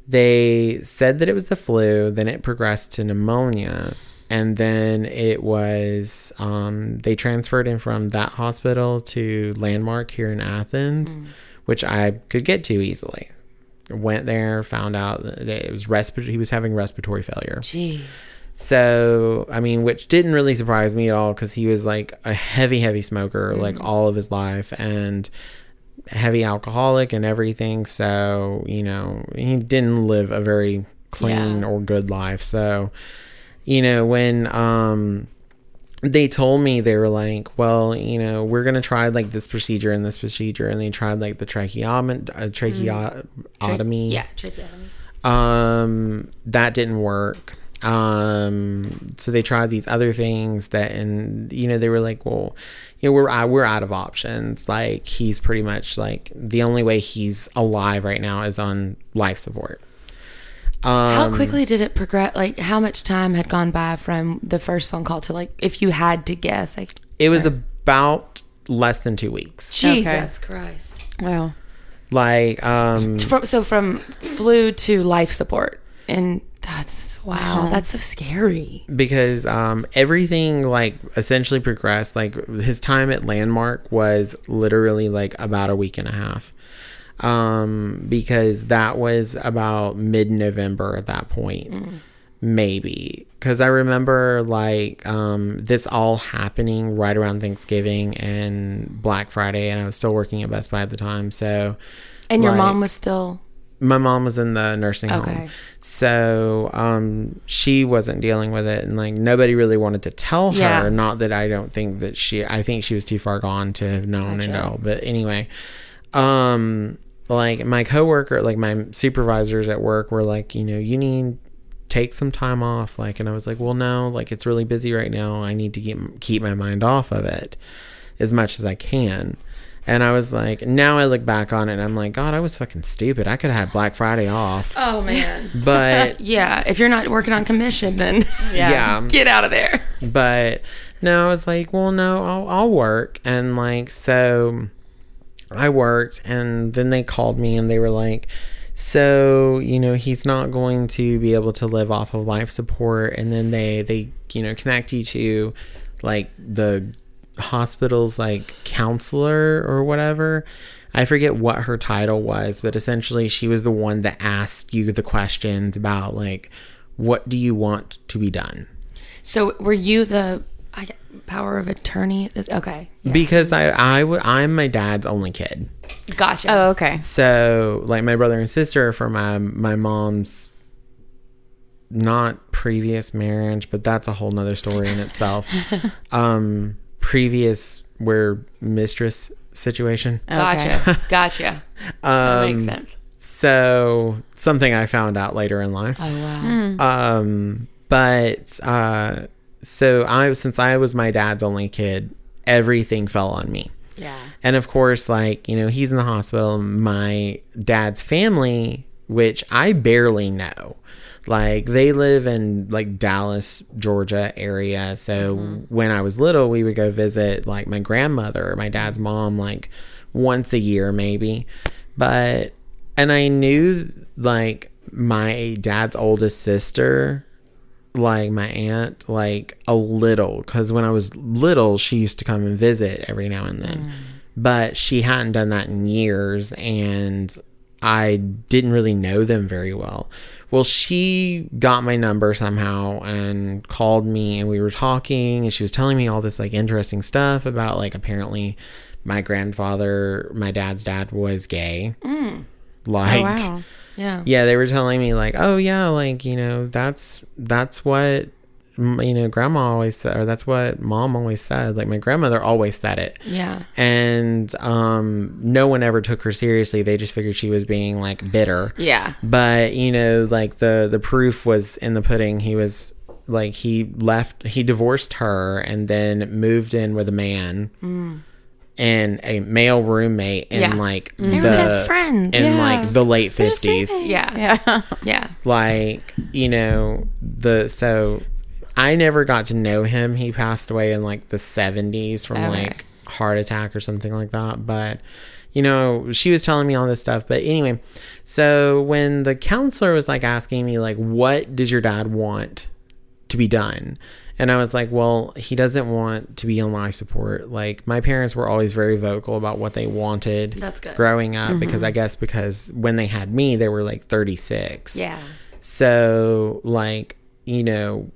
they said that it was the flu, then it progressed to pneumonia and then it was um, they transferred him from that hospital to landmark here in athens which i could get to easily went there found out that it was respiratory he was having respiratory failure Gee. So i mean which didn't really surprise me at all because he was like a heavy heavy smoker Mm-hmm. like all of his life and heavy alcoholic and everything so you know he didn't live a very clean Yeah. or good life so you know when um they told me they were like well you know we're gonna try like this procedure and this procedure and they tried like the tracheotomy uh, tracheotomy Yeah. Tracheotomy. um that didn't work Um, so they tried these other things that, and you know, they were like, well, you know, we're out, we're out of options. Like he's pretty much like the only way he's alive right now is on life support. Um, How quickly did it progress? Like, how much time had gone by from the first phone call to like, if you had to guess, like, It was about less than two weeks. Jesus Christ. Wow. Like, um, From, so from flu to life support, and that's wow, Wow. that's so scary. because um, everything like essentially progressed. Like his time at Landmark was literally like about a week and a half. Um, because that was about mid November at that point, maybe. Because I remember like um, this all happening right around Thanksgiving and Black Friday, and I was still working at Best Buy at the time. So And your Like- mom was still my mom was in the nursing Okay. home so um she wasn't dealing with it and like nobody really wanted to tell her Yeah. not that i don't think that she i think she was too far gone to have known and Gotcha. know but anyway um like my coworker like my supervisors at work were like you know you need take some time off like and i was like well no like it's really busy right now i need to keep keep my mind off of it as much as i can and I was like, now I look back on it and I'm like, God, I was fucking stupid. I could have had Black Friday off. Oh man. But yeah, if you're not working on commission, then yeah. get out of there. But no, I was like, well, no, I'll, I'll work. And like, so I worked and then they called me and they were like, so, you know, he's not going to be able to live off of life support. And then they, they, you know, connect you to like the hospital's like counselor or whatever. I forget what her title was, but essentially she was the one that asked you the questions about like, what do you want to be done? So were you the I, power of attorney? Okay, because I I w- I'm my dad's only kid. gotcha. Oh, okay. So like my brother and sister are from my my mom's not previous marriage, but that's a whole nother story in itself. um previous where mistress situation. Gotcha. Gotcha. That Um makes sense. so something I found out later in life. Oh wow. Um, but uh, so I since I was my dad's only kid, everything fell on me. Yeah. And of course, like you know, he's in the hospital. My dad's family, which I barely know, like they live in like Dallas, Georgia area. So mm-hmm. when I was little, we would go visit like my grandmother, my dad's mm-hmm. mom, like once a year maybe. But and I knew like my dad's oldest sister like my aunt like a little. Because when i was little she used to come and visit every now and then. Mm. But she hadn't done that in years and i didn't really know them very well well she got my number somehow and called me and we were talking and she was telling me all this like interesting stuff about like apparently my grandfather my dad's dad was gay mm. like Oh, wow. Yeah. yeah they were telling me like oh yeah like you know that's that's what you know grandma always said or that's what mom always said like my grandmother always said it Yeah. and um no one ever took her seriously they just figured she was being like bitter Yeah. but you know like the the proof was in the pudding he was like he left he divorced her and then moved in with a man and a male roommate in Yeah. like They were the best friends. in Yeah. like the late 50s Yeah. Yeah. Yeah. like you know the so i never got to know him he passed away in like the 70s from Okay. like heart attack or something like that but you know she was telling me all this stuff but anyway so when the counselor was like asking me like what does your dad want to be done and i was like well he doesn't want to be on life support like my parents were always very vocal about what they wanted That's good. growing up mm-hmm. because i guess because when they had me they were like 36 Yeah. so, like, you know,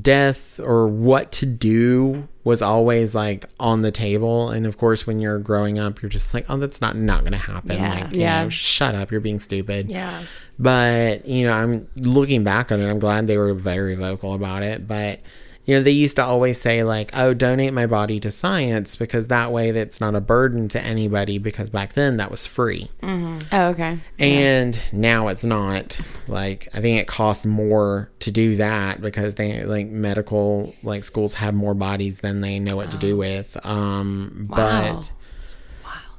death or what to do was always like on the table. And of course, when you're growing up, you're just like, oh, that's not not gonna happen. Yeah. Like, you Yeah. know, shut up, you're being stupid. Yeah. But you know, I'm looking back on it. I'm glad they were very vocal about it. But you know, they used to always say, like, oh, donate my body to science because that way that's not a burden to anybody because back then that was free. Oh, okay. And now it's not. Like, I think it costs more to do that because they, like, medical, like, schools have more bodies than they know what to do with. Um, Wow. but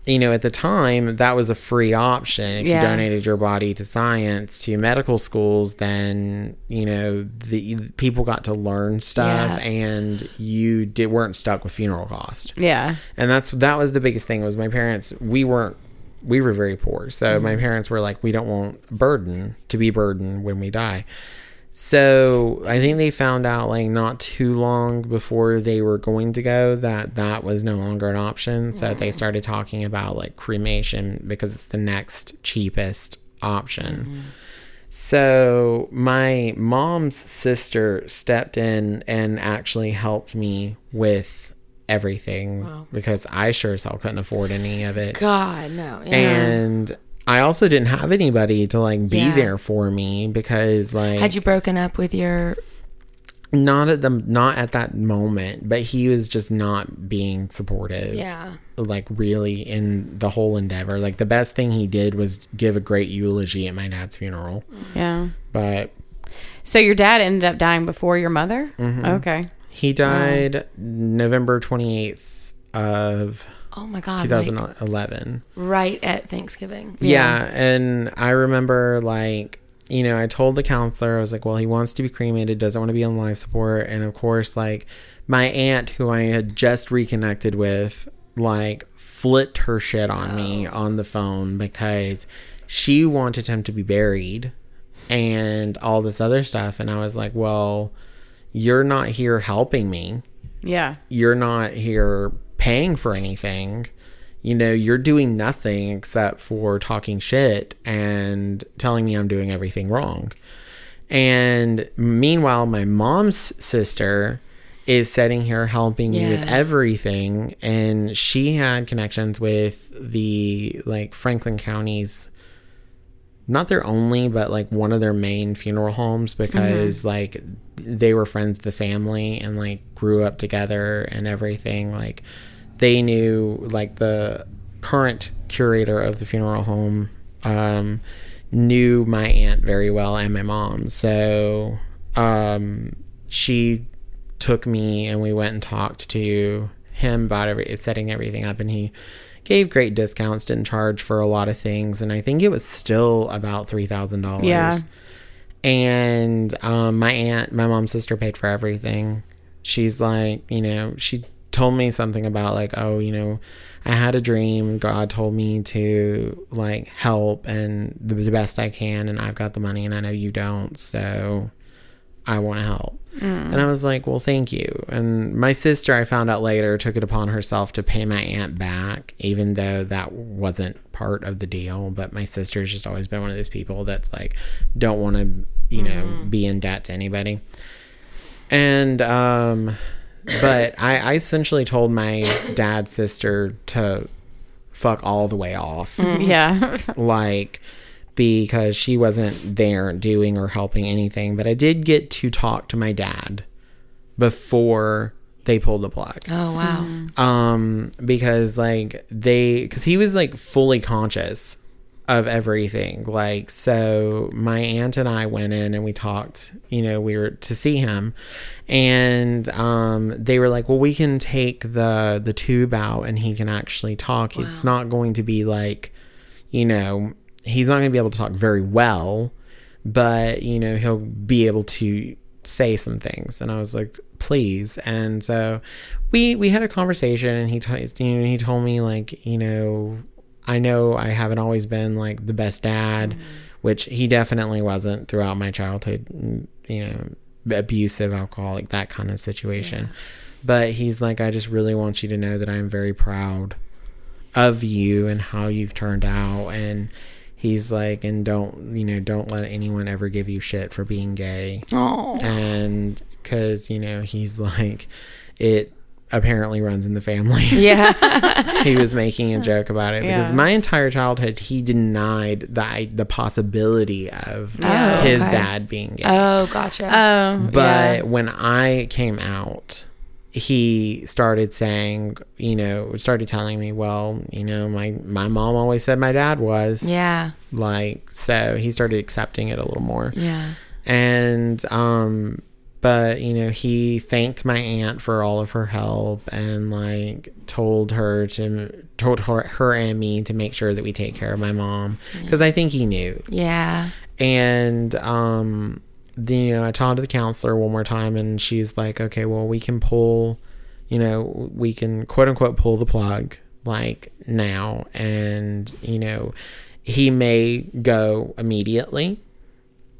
you know, at the time, that was a free option. If Yeah. you donated your body to science, to medical schools, then you know the people got to learn stuff, Yeah. and you did weren't stuck with funeral cost. Yeah. And that's that was the biggest thing. Was my parents? We weren't. We were very poor, so mm-hmm. my parents were like, we don't want burden to be burden when we die. So I think they found out like not too long before they were going to go that that was no longer an option. So they mm-hmm. started talking about like cremation because it's the next cheapest option. Mm-hmm. So my mom's sister stepped in and actually helped me with everything because I sure as hell couldn't afford any of it. God, no. Yeah. And I also didn't have anybody to like be Yeah. there for me because like Had you broken up with your not at the not at that moment, but he was just not being supportive. Yeah. Like really in the whole endeavor. Like the best thing he did was give a great eulogy at my dad's funeral. Yeah. But So your dad ended up dying before your mother? Mm-hmm. Okay. he died November 28th of Oh my God. like, 2011. right at Thanksgiving. Yeah. and I remember like you know, I told the counselor I was like, "Well, he wants to be cremated, doesn't want to be on life support." And of course, like my aunt who I had just reconnected with like flipped her shit on me on the phone because she wanted him to be buried and all this other stuff and I was like, "Well, you're not here helping me." Yeah. you're not here paying for anything. You know, you're doing nothing except for talking shit and telling me I'm doing everything wrong. And meanwhile, my mom's sister is sitting here helping me with everything. And she had connections with the like Franklin County's not their only, but like one of their main funeral homes because mm-hmm. like they were friends of the family and like grew up together and everything. Like they knew like the current curator of the funeral home um, knew my aunt very well and my mom. So um, she took me and we went and talked to him about every setting everything up and he gave great discounts didn't charge for a lot of things and i think it was still about $3000 Yeah. and um, my aunt my mom's sister paid for everything she's like you know she told me something about like oh you know i had a dream god told me to like help and the, the best i can and i've got the money and i know you don't so I want to help. And I was like, well, thank you. And my sister, I found out later, took it upon herself to pay my aunt back, even though that wasn't part of the deal. But my sister's just always been one of those people that's like, don't want to, you know, be in debt to anybody. And, um, but I, I essentially told my dad's sister to fuck all the way off. Yeah. like because she wasn't there doing or helping anything. But i did get to talk to my dad before they pulled the plug. Oh wow. um because like they because he was like fully conscious of everything. Like so my aunt and i went in and we talked you know we were to see him. And um they were like well we can take the the tube out and he can actually talk. It's not going to be like you know he's not going to be able to talk very well but you know he'll be able to say some things. And i was like please. And so we we had a conversation and he t- you know he told me like you know i know i haven't always been like the best dad mm-hmm. which he definitely wasn't throughout my childhood you know abusive alcoholic that kind of situation. But he's like i just really want you to know that i'm very proud of you and how you've turned out. And he's like and don't you know don't let anyone ever give you shit for being gay. Oh. and because you know he's like it apparently runs in the family. Yeah. he was making a joke about it because my entire childhood he denied the the possibility of Oh, his okay. dad being gay. oh, gotcha. Oh, but yeah. when I came out, he started saying, you know, started telling me, well, you know, my my mom always said my dad was yeah. like, so he started accepting it a little more Yeah. and um but you know he thanked my aunt for all of her help and like told her to told her, her and me to make sure that we take care of my mom. Because i think he knew. Yeah. and um then you know i talked to the counselor one more time and she's like okay well we can pull you know we can quote unquote pull the plug like now. And you know he may go immediately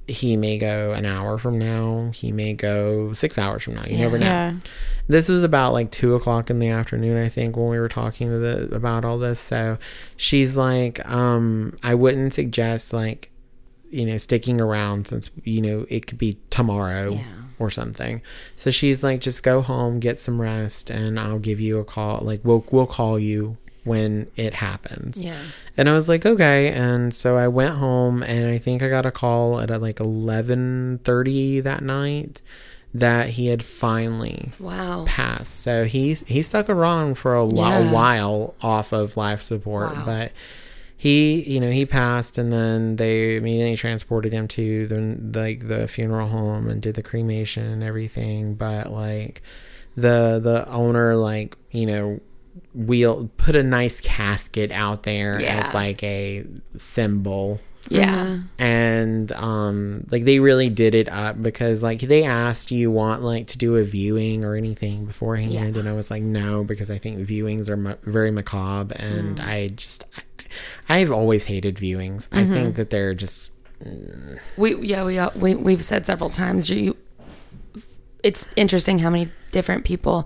he may go an hour from now. He may go six hours from now. You never know. Yeah. this was about like two o'clock in the afternoon i think when we were talking the, about all this. So she's like um i wouldn't suggest like you know sticking around since you know it could be tomorrow Yeah. or something. So she's like just go home get some rest and i'll give you a call. Like we'll we'll call you when it happens Yeah. and I was like, okay. And so I went home and I think I got a call at uh, like 11:30 that night that he had finally Wow. passed. So he he stuck around for a, lo- Yeah. a while off of life support, Wow. but he you know he passed and then they immediately transported him to the like the funeral home and did the cremation and everything but like the the owner like you know wheel put a nice casket out there Yeah. as like a symbol Yeah. and um like they really did it up because like they asked do you want like to do a viewing or anything beforehand Yeah. and i was like no because i think viewings are ma- very macabre and Mm. i just I, i've always hated viewings i Mm-hmm. think that they're just We yeah we uh, we we've said several times you. It's interesting how many different people n-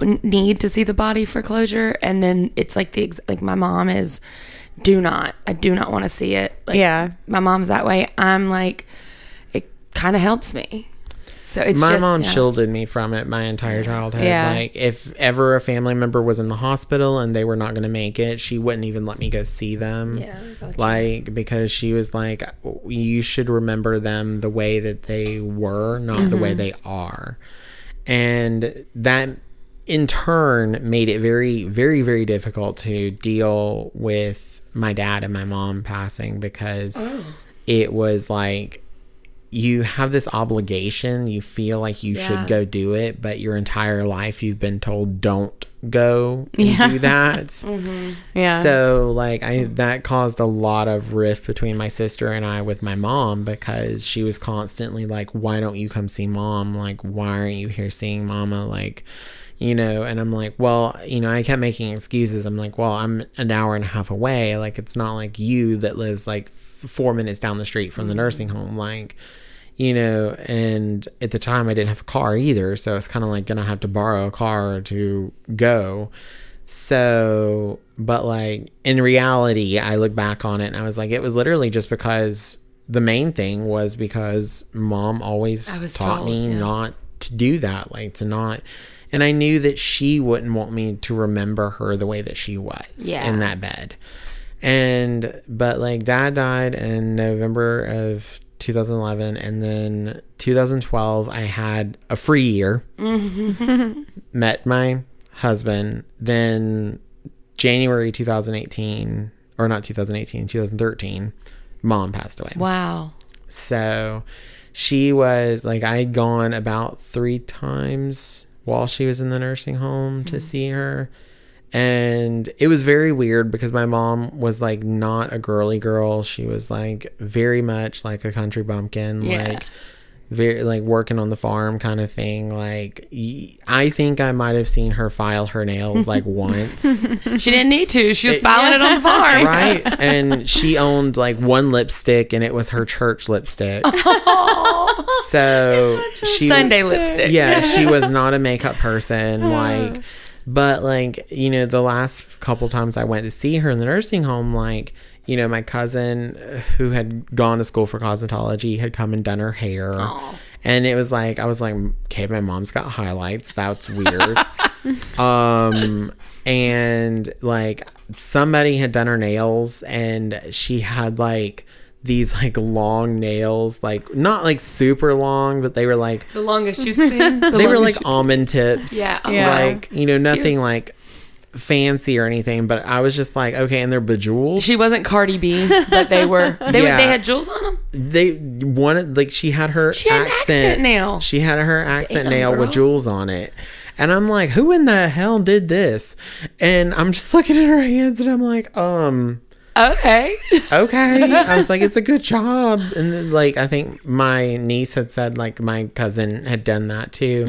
need to see the body for closure, and then it's like the ex- like my mom is. Do not. I do not want to see it. Like, Yeah. My mom's that way. I'm like, it kind of helps me. So it's my just, mom yeah. shielded me from it my entire childhood Yeah. like if ever a family member was in the hospital and they were not going to make it she wouldn't even let me go see them Yeah, gotcha. like because she was like you should remember them the way that they were not the way Mm-hmm. they are and that in turn made it very very very difficult to deal with my dad and my mom passing because Oh. it was like you have this obligation you feel like you Yeah. should go do it but your entire life you've been told don't go and Yeah. do that Mm-hmm. Yeah. so like I that caused a lot of rift between my sister and I with my mom because she was constantly like, Why don't you come see mom? Like, why aren't you here seeing mama? Like, you know, and I'm like, Well, you know, I kept making excuses. I'm like, Well, I'm an hour and a half away. Like it's not like you that lives like f- four minutes down the street from the nursing home. Like you know, and at the time I didn't have a car either, so it's kind of like gonna have to borrow a car to go. So, but like in reality, I look back on it and I was like, it was literally just because the main thing was because mom always taught told, me yeah. not to do that, like to not. And I knew that she wouldn't want me to remember her the way that she was Yeah. in that bed. And but like dad died in November of 2011 and then 2012 I had a free year. Mm-hmm. Met my husband. Then January 2018 or not 2018, 2013, mom passed away. Wow. So she was like, I had gone about three times while she was in the nursing home to mm. see her. And it was very weird because my mom was like not a girly girl. She was like very much like a country bumpkin, Yeah. like very like working on the farm kind of thing. Like I think I might have seen her file her nails like once She didn't need to. She was filing it on the farm. right? And she owned like one lipstick, and it was her church lipstick. so she Sunday lipstick. yeah, she was not a makeup person. Like, but like you know, the last couple times I went to see her in the nursing home, like. You know, my cousin uh, who had gone to school for cosmetology had come and done her hair. Aw. And it was like, I was like, okay, my mom's got highlights. That's weird. um and like somebody had done her nails and she had like these like long nails like not like super long but they were like The longest you'd seen. The they were like almond tips Yeah. Yeah. like you know nothing like fancy or anything but i was just like okay and they're bejeweled She wasn't Cardi B, but they were. They, were- Yeah. they had jewels on them. they wanted like she had her She had an accent nail. She had her accent nail girl. with jewels on it. And I'm like, who in the hell did this? And I'm just looking at her hands and I'm like, um, Okay. okay. I was like, it's a good job. And then, like, I think my niece had said, like, my cousin had done that too.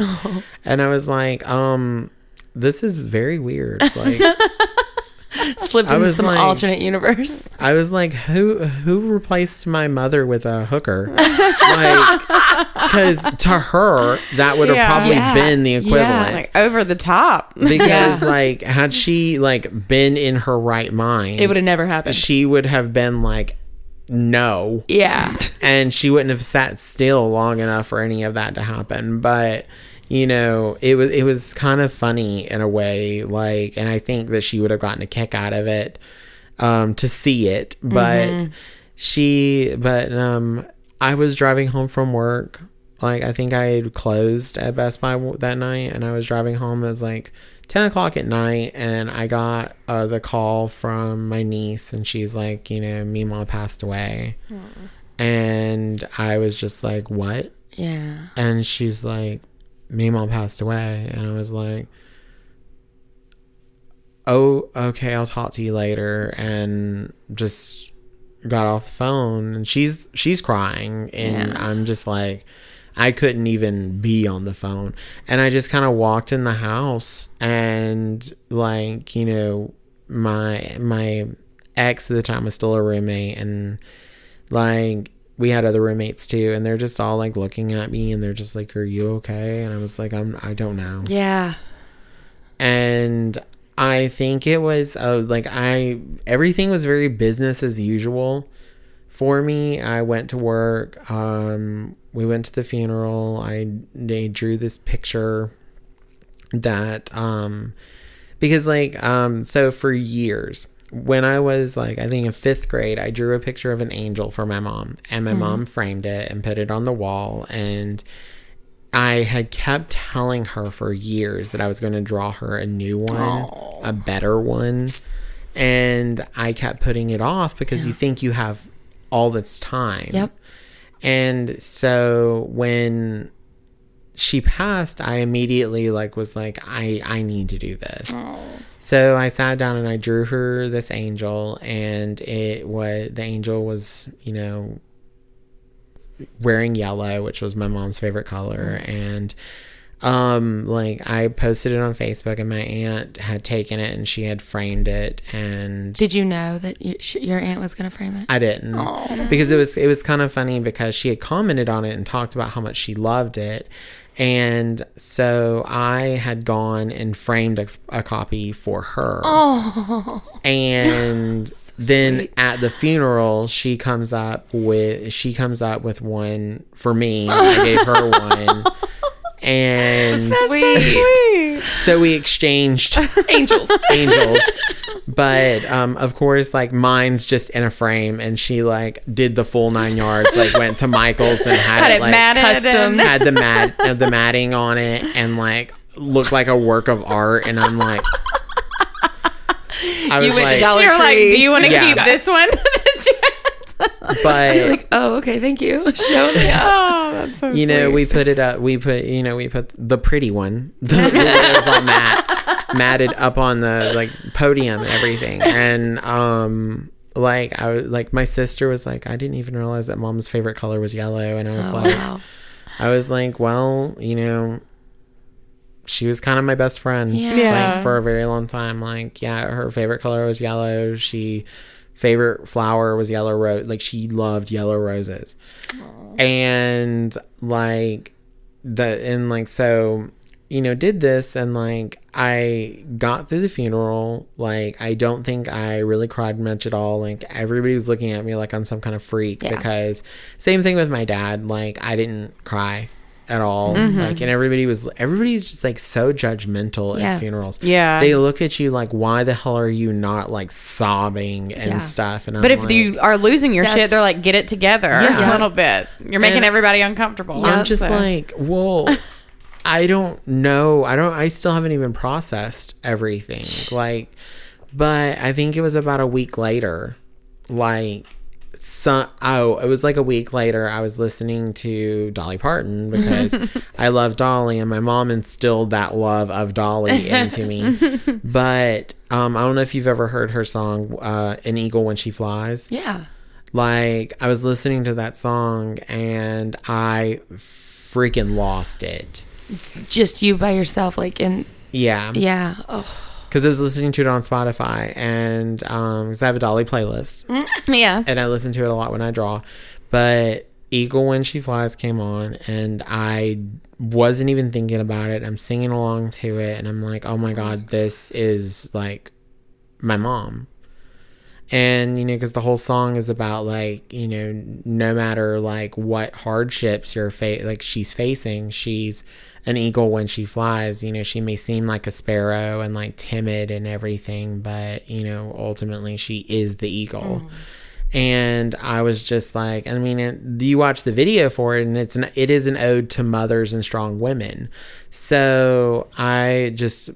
And I was like, um, this is very weird. Like, Slipped into some like- alternate universe. I was like, who who replaced my mother with a hooker? like, because to her that would have Yeah. probably Yeah. been the Yeah. equivalent. Like over the top. because like had she like been in her right mind, It would have never happened. she would have been like, no, Yeah. and she wouldn't have sat still long enough for any of that to happen. But you know, it was it was kind of funny in a way, like, and I think that she would have gotten a kick out of it um, to see it. But she, but um, I was driving home from work. Like I think I had closed at Best Buy that night, and I was driving home. It was like ten o'clock at night, and I got uh, the call from my niece, and she's like, you know, Mima passed away, and I was just like, what? Yeah. And she's like, Mima passed away, and I was like, oh, okay, I'll talk to you later, and just got off the phone, and she's she's crying, and Yeah. I'm just like. I couldn't even be on the phone. And I just kind of walked in the house and like, you know, my my ex at the time was still a roommate and like we had other roommates too and they're just all like looking at me and they're just like are you okay? And i was like i'm i don't know. Yeah. and i think it was uh, like i everything was very business as usual for me. I went to work um we went to the funeral. I they drew this picture that um because like um so for years when i was like i think in fifth grade i drew a picture of an angel for my mom and my hmm. mom framed it and put it on the wall and i had kept telling her for years that i was going to draw her a new one a better one and i kept putting it off because you think you have all this time. Yep. and so when she passed, I immediately like was like, I I need to do this. So I sat down and I drew her this angel, and it was the angel was you know wearing yellow, which was my mom's favorite color, and um like I posted it on Facebook, and my aunt had taken it and she had framed it, and Did you know that you, sh- your aunt was going to frame it? I didn't. Because it was it was kind of funny because she had commented on it and talked about how much she loved it, and so I had gone and framed a, a copy for her. Oh. and then sweet. at the funeral, she comes up with she comes up with one for me. I gave her one. And so Sweet. so we exchanged Angels. angels. But um, of course, like mine's just in a frame, and she like did the full nine yards. Like went to Michael's and had, Had it it like matted custom. and- had the mat uh, the matting on it, and like looked like a work of art. And I'm like, I was You went like, to Dollar You're like, do you want to Yeah. keep this one? but like, oh, okay, thank you. Show me oh, that's so you know, we put it up. We put, you know, we put the pretty one, the, was all matte, matted up on the like podium and everything. And um, like I was like, my sister was like, I didn't even realize that mom's favorite color was yellow, and I was Oh, like, wow. I was like, well, you know. She was kind of my best friend, Yeah. Yeah. like for a very long time. Like, yeah, her favorite color was yellow. She favorite flower was yellow rose. Like, she loved yellow roses. And like the and like so you know did this and like i got through the funeral. Like i don't think i really cried much at all. Like everybody was looking at me like i'm some kind of freak Yeah. because same thing with my dad. Like i didn't cry at all. Mm-hmm. Like, and everybody was, everybody's just like so judgmental Yeah. at funerals. Yeah. They look at you like, why the hell are you not like sobbing and Yeah. stuff? And But I'm if like, you are losing your shit, they're like, get it together Yeah. a little bit. You're making And- everybody uncomfortable. I'm just So- like, well, I don't know. I don't. I still haven't even processed everything. Like, but I think it was about a week later. Like, some oh, it was like a week later. I was listening to Dolly Parton because I love Dolly, and my mom instilled that love of Dolly into me. But um, I don't know if you've ever heard her song, uh, "An Eagle When She Flies." Yeah. like I was listening to that song and I freaking lost it. Just you by yourself, like in Yeah, yeah. Oh, because I was listening to it on Spotify and um, because I have a Dolly playlist yeah. and I listen to it a lot when I draw. But Eagle When She Flies came on and I wasn't even thinking about it. I'm singing along to it and I'm like, oh my god, this is like my mom. And you know, because the whole song is about like you know, no matter like what hardships you're fa- like she's facing, she's an eagle when she flies. You know, she may seem like a sparrow and like timid and everything, but you know, ultimately she is the eagle. Mm-hmm. And I was just like, I mean, it, you watch the video for it, and it's an it is an ode to mothers and strong women. So I just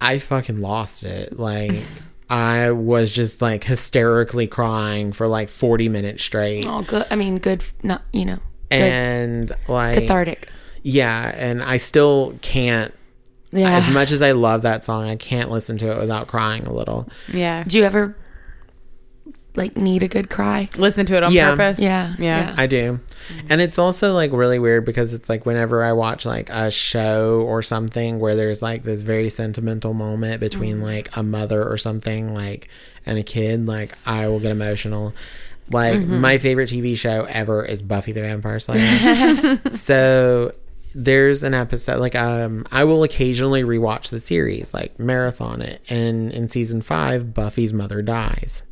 I fucking lost it. Like I was just like hysterically crying for like 40 minutes straight. oh, good. I mean, good. Not you know, good, and like cathartic. Yeah, and I still can't Yeah. as much as I love that song, I can't listen to it without crying a little. yeah. Do you ever like need a good cry? Listen to it on Yeah. purpose. Yeah, Yeah. yeah. I do. Mm-hmm. And it's also like really weird because it's like whenever I watch like a show or something where there's like this very sentimental moment between mm-hmm. like a mother or something like and a kid, like I will get emotional. Like mm-hmm. my favorite TV show ever is Buffy the Vampire Slayer. so there's an episode like um I will occasionally rewatch the series, like marathon it. And in season 5, Buffy's mother dies.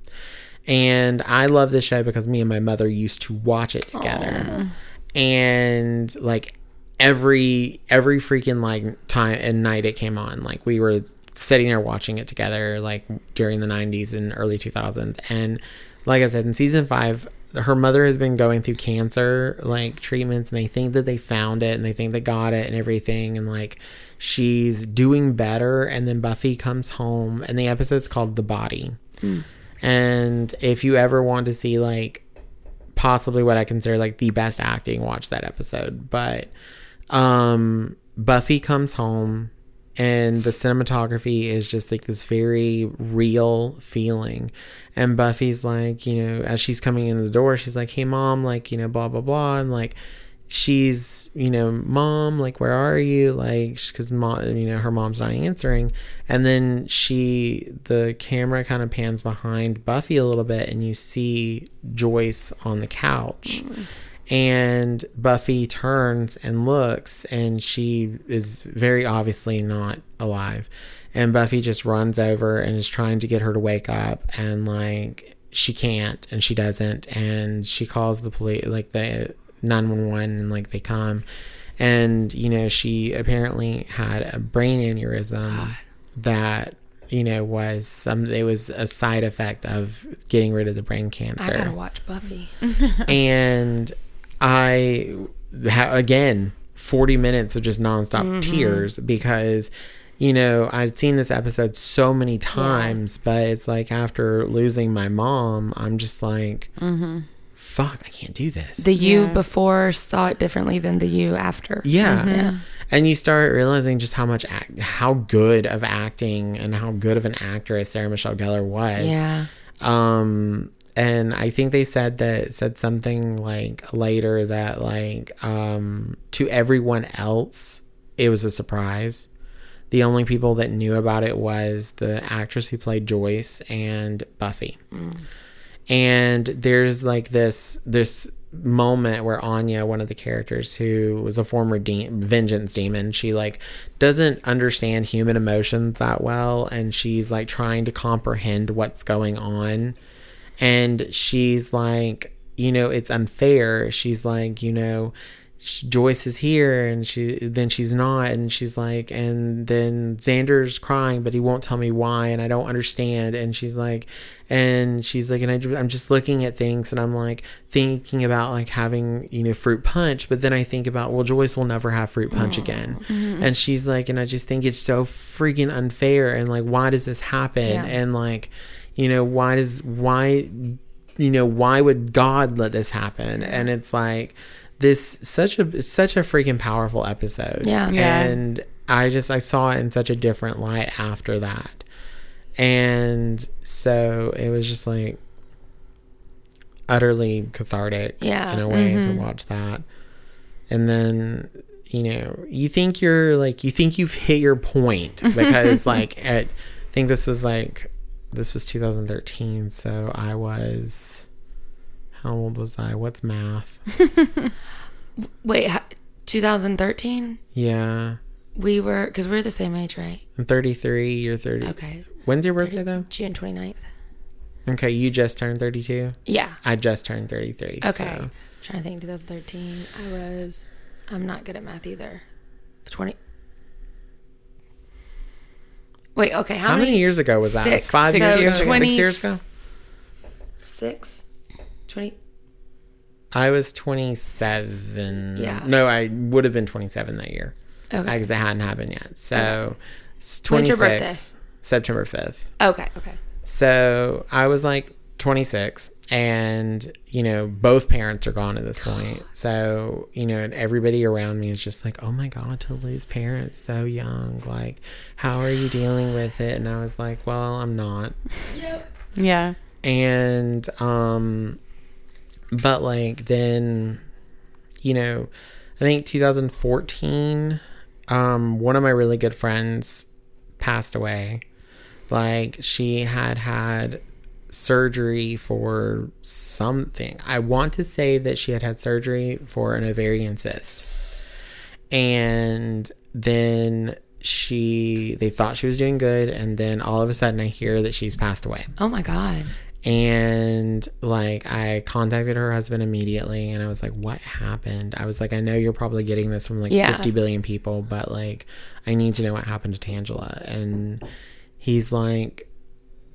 And I love this show because me and my mother used to watch it together. And like every every freaking like time and night it came on, like we were sitting there watching it together like during the 90s and early 2000s. And like I said in season 5 her mother has been going through cancer like treatments and they think that they found it and they think they got it and everything and like she's doing better and then Buffy comes home and the episode's called The Body. Hmm. And if you ever want to see like possibly what I consider like the best acting, watch that episode. But um Buffy comes home and the cinematography is just like this very real feeling. And Buffy's like, you know, as she's coming in the door, she's like, Hey mom, like, you know, blah blah blah and like she's you know mom like where are you? Like because mom you know her mom's not answering. And then she the camera kind of pans behind buffy a little bit and you see joyce on the couch. And buffy turns and looks and she is very obviously not alive. And buffy just runs over and is trying to get her to wake up and like she can't and she doesn't. And she calls the police like the 911 and like they come. And you know she apparently had a brain aneurysm that you know was some it was a side effect of getting rid of the brain cancer. I cancer. gotta watch Buffy. and I ha- again 40 minutes of just nonstop mm-hmm. tears because you know I'd seen this episode so many times but it's like after losing my mom I'm just like mm-hmm. Fuck I can't do this The you Yeah. before saw it differently than the you after. yeah. Yeah. And you start realizing just how much, act- how good of acting and how good of an actress Sarah Michelle Gellar was. Yeah. Um, and I think they said that said something like later that like um to everyone else it was a surprise. The only people that knew about it was the actress who played Joyce and Buffy. And there's like this this moment where Anya, one of the characters who was a former de- vengeance demon, she like doesn't understand human emotions that well and she's like trying to comprehend what's going on. And she's like you know it's unfair. She's like you know Joyce is here and she then she's not and she's like and then Xander's crying but he won't tell me why and I don't understand. And she's like and she's like and I, I'm just looking at things and I'm like thinking about like having you know fruit punch but then I think about well Joyce will never have fruit punch mm-hmm. again. Mm-hmm. And she's like and I just think it's so freaking unfair and like why does this happen? Yeah. and like you know why does why you know why would god let this happen? And it's like this such a it's such a freaking powerful episode Yeah. Yeah. and i just i saw it in such a different light after that and so it was just like utterly cathartic Yeah. in a way to Mhm. watch that and then you know you think you're like you think you've hit your point because like at i think this was like this was 2013 so i was how old was i what's math Wait, 2013? yeah We were, because we're the same age, right? i'm 33 you're 30 Okay. when's your birthday though June 29th. okay you just turned 32 Yeah. i just turned 33 Okay. so- trying to think 2013. I was, I'm not good at math either. 20. Wait, okay. How, how, many, years ago was that five Six years, years ago ago. six years ago Six? 20. i was 27 Yeah. no i would have been 27 that year Okay. because it hadn't happened yet. So, it's When's your 26, September 5th. okay. Okay. So, I was like 26, and, you know, both parents are gone at this point. So, you know, and everybody around me is just like, oh my God, to lose parents so young. Like, how are you dealing with it? And I was like, well, I'm not. yep Yeah. And, um, but like, then, you know, I think 2014, um, one of my really good friends passed away. Like she had had surgery for something. I want to say that she had had surgery for an ovarian cyst. And then she they thought she was doing good and then all of a sudden I hear that she's passed away Oh my God. And like I contacted her husband immediately and I was like what happened I was like I know you're probably getting this from like Yeah. 50 billion people but like I need to know what happened to Tangela and he's like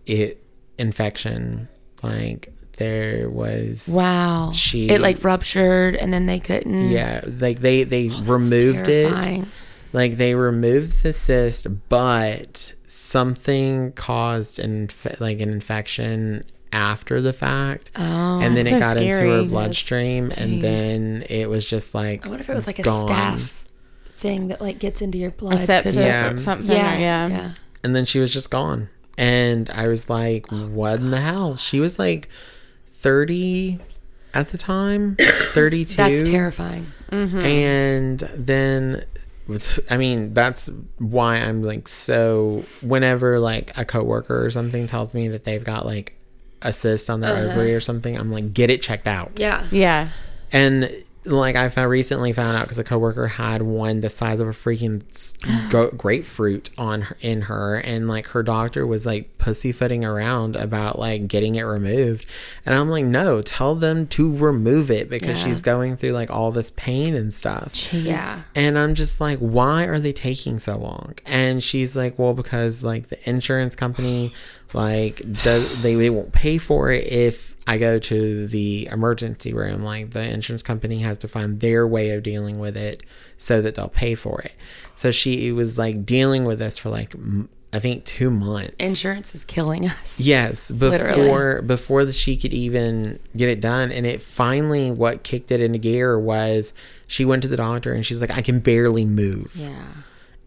it infection like there was Wow. She- It like ruptured and then they couldn't. yeah like they they oh, That's removed it like they removed the cyst but something caused an inf- like an infection after the fact Oh. and then that's it so got into her bloodstream Jeez. and then it was just like I wonder if it was like a staph thing that like gets into your blood. A 'cause sepsis Yeah. or something. Yeah, or- yeah. yeah. and then she was just gone and i was like oh, what in the hell she was like 30 at the time 32 That's terrifying. Mm-hmm. and then i mean that's why i'm like so whenever like a coworker or something tells me that they've got like a cyst on their uh-huh. ovary or something i'm like get it checked out Yeah. Yeah. and like I found recently found out because a coworker had one the size of a freaking go- grapefruit on her, in her, and like her doctor was like pussyfooting around about like getting it removed, and I'm like, no, tell them to remove it because Yeah. she's going through like all this pain and stuff. Jeez. Yeah. And I'm just like, why are they taking so long? And she's like, well, because like the insurance company, like, does they they won't pay for it if I go to the emergency room. Like the insurance company has to find their way of dealing with it so that they'll pay for it. So she was like dealing with this for like I think two months. Insurance is killing us. Yes, Literally. before before the, she could even get it done, and it finally what kicked it into gear was she went to the doctor and she's like, I can barely move, Yeah.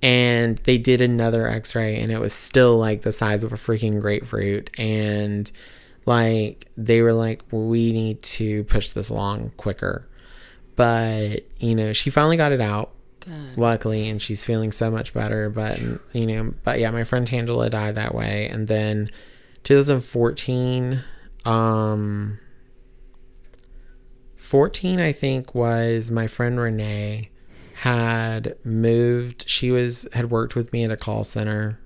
And they did another X-ray and it was still like the size of a freaking grapefruit, and like they were like, well, we need to push this along quicker, but you know she finally got it out Good. luckily and she's feeling so much better. But you know but yeah my friend tangela died that way. And then 2014 um 14 i think was my friend renee had moved she was had worked with me at a call center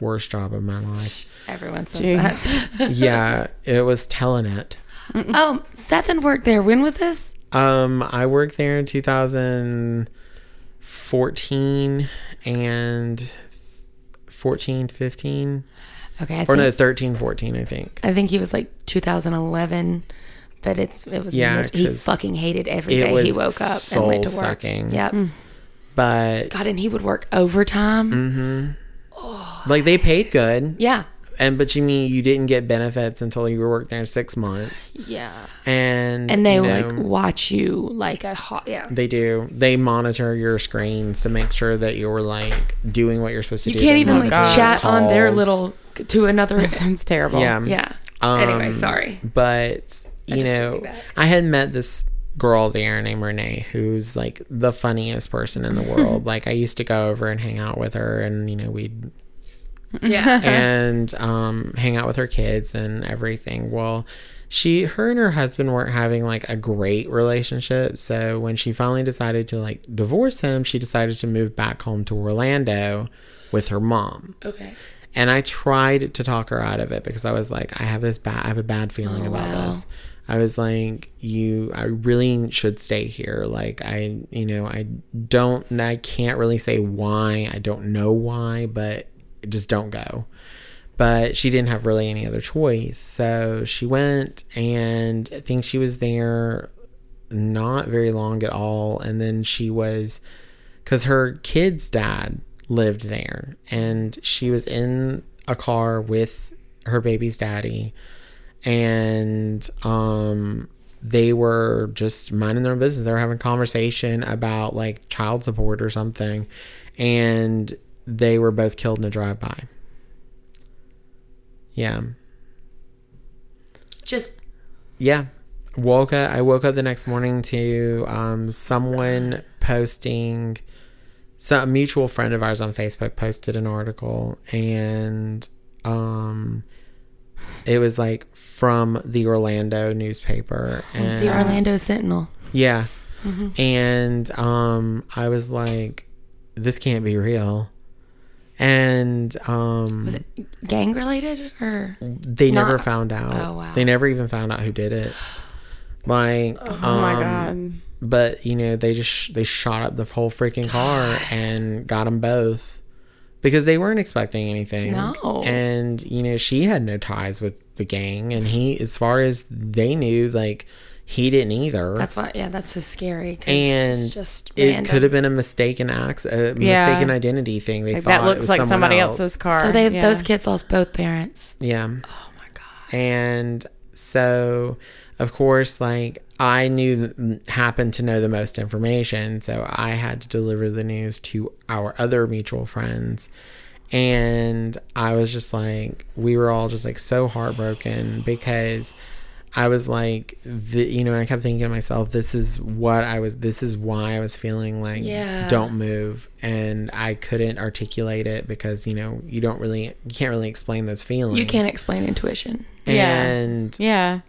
worst job of my life Everyone says Jeez. that. yeah it was telenet oh, Seth had worked there. When was this? Um, I worked there in 2014 and 14, 15, Okay, I or think, no, 13, 14, I think. I think he was like 2011, but it's it was Yeah, mis- he 'cause fucking hated every it day he woke up and went to work. soul-sucking. Yep. But God, and he would work overtime. Mm. like they paid good, Yeah, and but you mean you didn't get benefits until you were working there six months, yeah. and And they you like watch you like a hot. Yeah. They do. They monitor your screens to make sure that you're like doing what you're supposed to You do. You can't even like monitor your chat on their little to another. It Sounds terrible. Yeah. yeah. Um, anyway, sorry. But you know. I had met this girl there named Renee, who's like the funniest person in the world. like I used to go over and hang out with her, and you know we'd Yeah. and um, hang out with her kids and everything. Well, she, her and her husband weren't having like a great relationship. So when she finally decided to like divorce him, she decided to move back home to Orlando with her mom. okay. And I tried to talk her out of it because I was like, I have this bad, I have a bad feeling Oh, about wow. this. I was like, you, I really should stay here. Like, I, you know, I don't, I can't really say why. I don't know why, but just don't go. But she didn't have really any other choice. So she went and I think she was there not very long at all. And then she was, because her kid's dad lived there and she was in a car with her baby's daddy and um they were just minding their own business. They were having a conversation about like child support or something. And they were both killed in a drive-by. Yeah. Just yeah. Woke up i woke up the next morning to um someone posting so a mutual friend of ours on facebook posted an article and um it was like from the orlando newspaper and the Orlando Sentinel. yeah and um i was like this can't be real and um Was it gang related or? they Not- never found out. Oh, wow. They never even found out who did it. Like, Oh my um, god. But you know, they just they shot up the whole freaking car and got them both because they weren't expecting anything. No. and you know, she had no ties with the gang, and he, as far as they knew, like he didn't either. That's why. Yeah, that's so scary. and just it random. could have been a mistaken acts, a Yeah. mistaken identity thing. They Like, thought that it looks was like somebody else. else's car. So they Yeah. those kids lost both parents. Yeah. Oh my god. And so, of course, like I knew, happened to know the most information. So I had to deliver the news to our other mutual friends. And I was just like, we were all just like so heartbroken because I was like, the, you know, and I kept thinking to myself, this is what I was, this is why I was feeling like, Yeah. don't move. And I couldn't articulate it because, you know, you don't really, you can't really explain those feelings. You can't explain intuition. Yeah. And Yeah.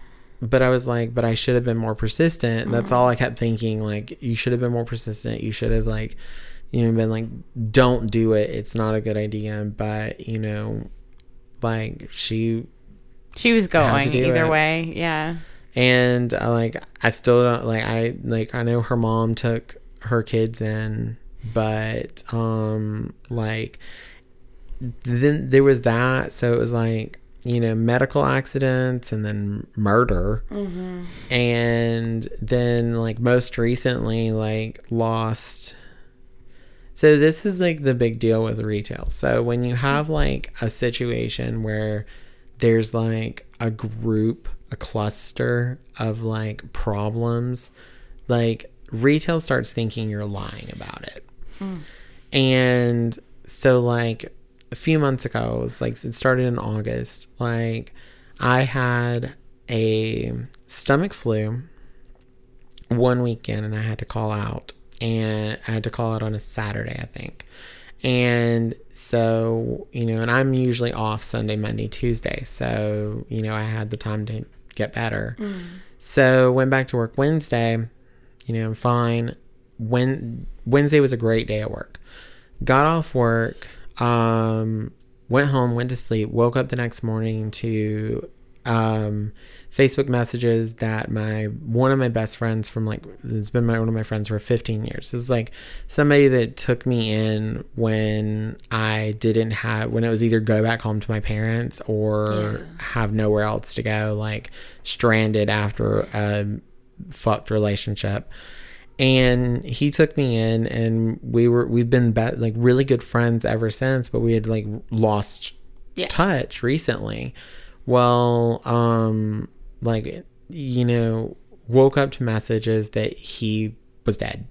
But I was like, but I should have been more persistent. That's all I kept thinking. Like, you should have been more persistent. You should have like, you know, been like, don't do it. It's not a good idea. But you know, like she She was going either it. way. Yeah. and uh, like I still don't like I like I know her mom took her kids in, but um like then there was that. So it was like you know medical accidents and then murder. Mm-hmm. And then like most recently like lost so this is like the big deal with retail. So when you have like a situation where there's like a group a cluster of like problems like retail starts thinking you're lying about it. Mm. And so like a few months ago it was like it started in august like i had a stomach flu one weekend and i had to call out and i had to call out on a saturday i think. And so you know and i'm usually off sunday monday tuesday so you know i had the time to get better. Mm. So went back to work wednesday you know i'm fine. When wednesday was a great day at work. Got off work um went home went to sleep woke up the next morning to um, Facebook messages that my one of my best friends from like it's been my one of my friends for 15 years. This is like somebody that took me in when I didn't have when it was either go back home to my parents or have nowhere else to go, like stranded after a fucked relationship. And he took me in, and we were we've been be- like really good friends ever since. But we had like lost Yeah. touch recently. Well, um, like you know, woke up to messages that he was dead,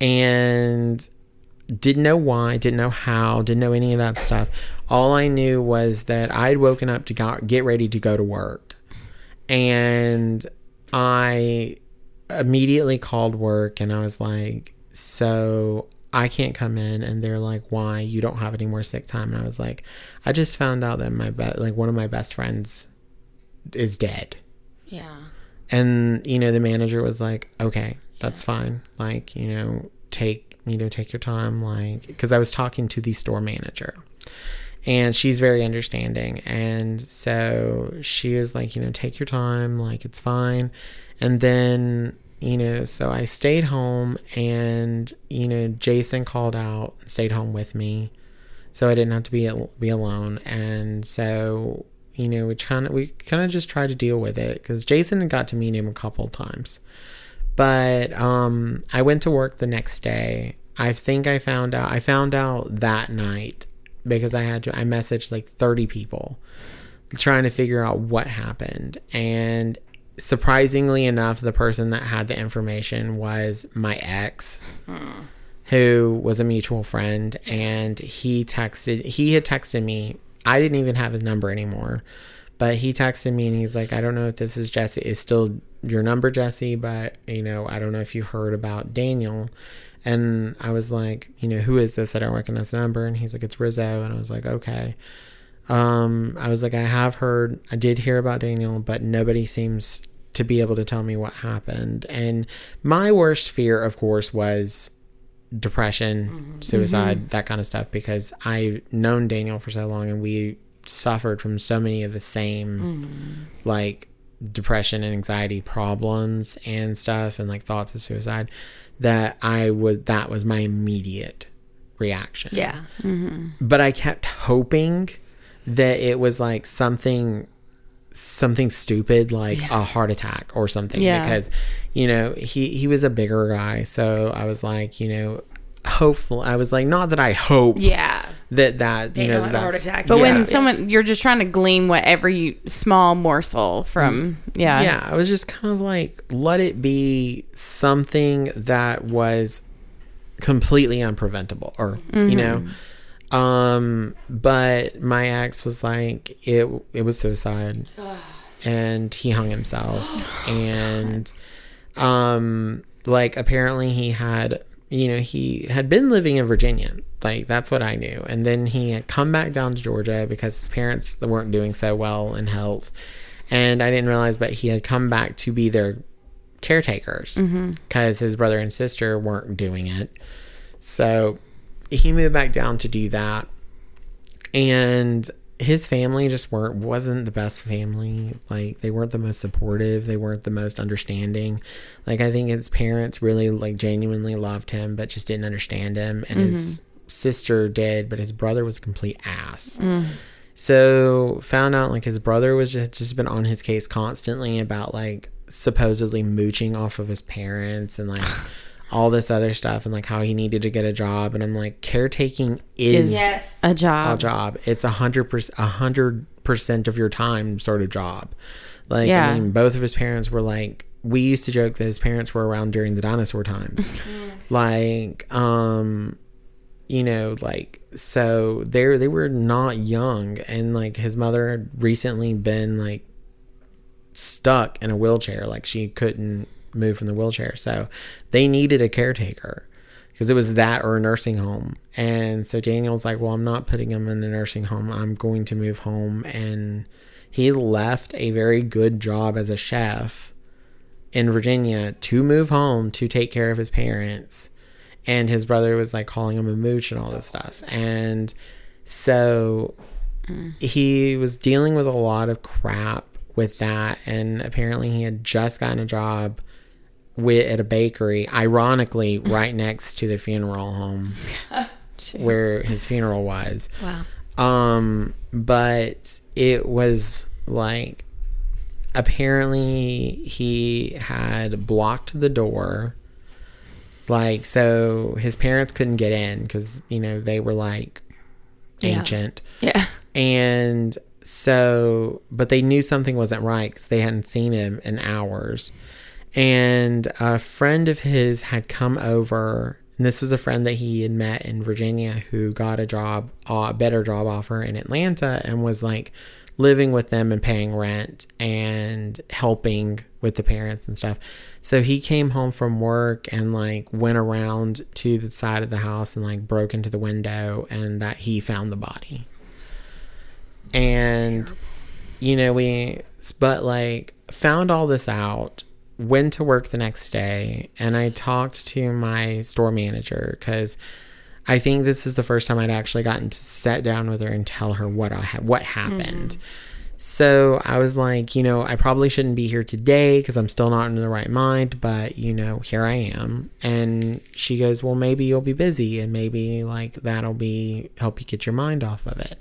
and didn't know why, didn't know how, didn't know any of that stuff. All I knew was that I'd woken up to go, get ready to go to work, and I immediately called work and I was like, "So I can't come in." And they're like, "Why? You don't have any more sick time?" And I was like, "I just found out that my be- like one of my best friends is dead." Yeah. And you know, the manager was like, "Okay, that's fine. Like, you know, take you know, take your time. Like, because I was talking to the store manager, and she's very understanding. And so she was like, you know, take your time. Like, it's fine. And then you know, so I stayed home, and you know, Jason called out, stayed home with me, so I didn't have to be be alone. And so you know, we kind of we kind of just tried to deal with it because Jason got to meet him a couple times. But um, I went to work the next day. I think I found out. I found out that night because I had to. I messaged like thirty people trying to figure out what happened, and surprisingly enough, the person that had the information was my ex, who was a mutual friend, and he texted. He had texted me. I didn't even have his number anymore. But he texted me and he's like, I don't know if this is Jesse. Is still your number, Jesse, but you know, I don't know if you heard about Daniel. And I was like, you know, who is this? I don't recognize the number. And he's like, it's Rizzo. And I was like, okay. Um, I was like, I have heard, I did hear about Daniel, but nobody seems to be able to tell me what happened. And my worst fear, of course, was depression, mm-hmm. suicide, mm-hmm. that kind of stuff, because I've known Daniel for so long and we suffered from so many of the same mm-hmm. like depression and anxiety problems and stuff and like thoughts of suicide that I was that was my immediate reaction. Yeah. But I kept hoping that it was like something something stupid like a heart attack or something Yeah. because you know he he was a bigger guy so I was like you know hopeful I was like not that I hope Yeah. that that you Daniel know had a heart attack. But Yeah. when someone you're just trying to glean what every small morsel from mm. yeah. yeah i was just kind of like let it be something that was completely unpreventable or you mm-hmm. know um but my ex was like it it was suicide. And he hung himself. And um like apparently he had you know he had been living in virginia. Like that's what i knew. And then he had come back down to georgia because his parents weren't doing so well in health. And i didn't realize but he had come back to be their caretakers because his brother and sister weren't doing it. So he moved back down to do that. And his family just weren't wasn't the best family. Like they weren't the most supportive. They weren't the most understanding. Like i think his parents really like genuinely loved him but just didn't understand him. And his mm-hmm. sister did but his brother was a complete ass. Mm. So found out like his brother was just just been on his case constantly about like supposedly mooching off of his parents and like all this other stuff and like how he needed to get a job and I'm like caretaking is Yes. A job. a job. It's a hundred percent a hundred percent of your time sort of job. Like Yeah. I mean both of his parents were like we used to joke that his parents were around during the dinosaur times. like um you know like so they they were not young and like his mother had recently been like stuck in a wheelchair like she couldn't move from the wheelchair. So they needed a caretaker because it was that or a nursing home. And so daniel's like well i'm not putting him in a nursing home. I'm going to move home. And he left a very good job as a chef in virginia to move home to take care of his parents. And his brother was like calling him a mooch and all this stuff. And so he was dealing with a lot of crap with that, and apparently he had just gotten a job with at a bakery, ironically, right next to the funeral home where his funeral was. Wow. Um, but it was like apparently he had blocked the door. Like, so his parents couldn't get in because, you know, they were like Yeah. ancient. Yeah. And so, but they knew something wasn't right because they hadn't seen him in hours. And a friend of his had come over, and this was a friend that he had met in Virginia who got a job, a better job offer in Atlanta, and was like living with them and paying rent and helping with the parents and stuff. So he came home from work and like went around to the side of the house and like broke into the window, and that he found the body and you know we but like found all this out went to work the next day and i talked to my store manager because i think this is the first time i'd actually gotten to sit down with her and tell her what i had what happened mm-hmm. so i was like you know i probably shouldn't be here today because i'm still not in the right mind but you know here i am and she goes well maybe you'll be busy and maybe like that'll be help you get your mind off of it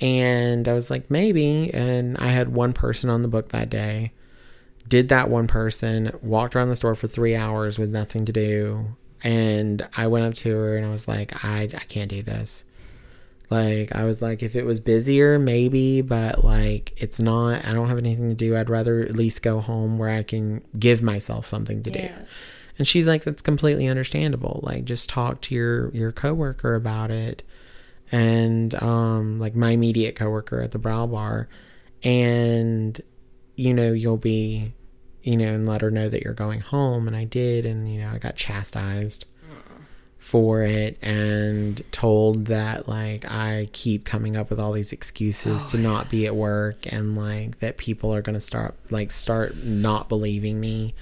and I was like, maybe. And I had one person on the book that day. Did that one person, walked around the store for three hours with nothing to do. And I went up to her and I was like, I, I can't do this. Like, I was like, if it was busier, maybe, but like, it's not. I don't have anything to do. I'd rather at least go home where I can give myself something to do. And she's like, that's completely understandable. Like, just talk to your your coworker about it, and um, like my immediate coworker at the Brow Bar, and you know you'll be, you know, and let her know that you're going home. And I did, and you know I got chastised for it and told that like I keep coming up with all these excuses to oh, not be at work and like that people are gonna start like start not believing me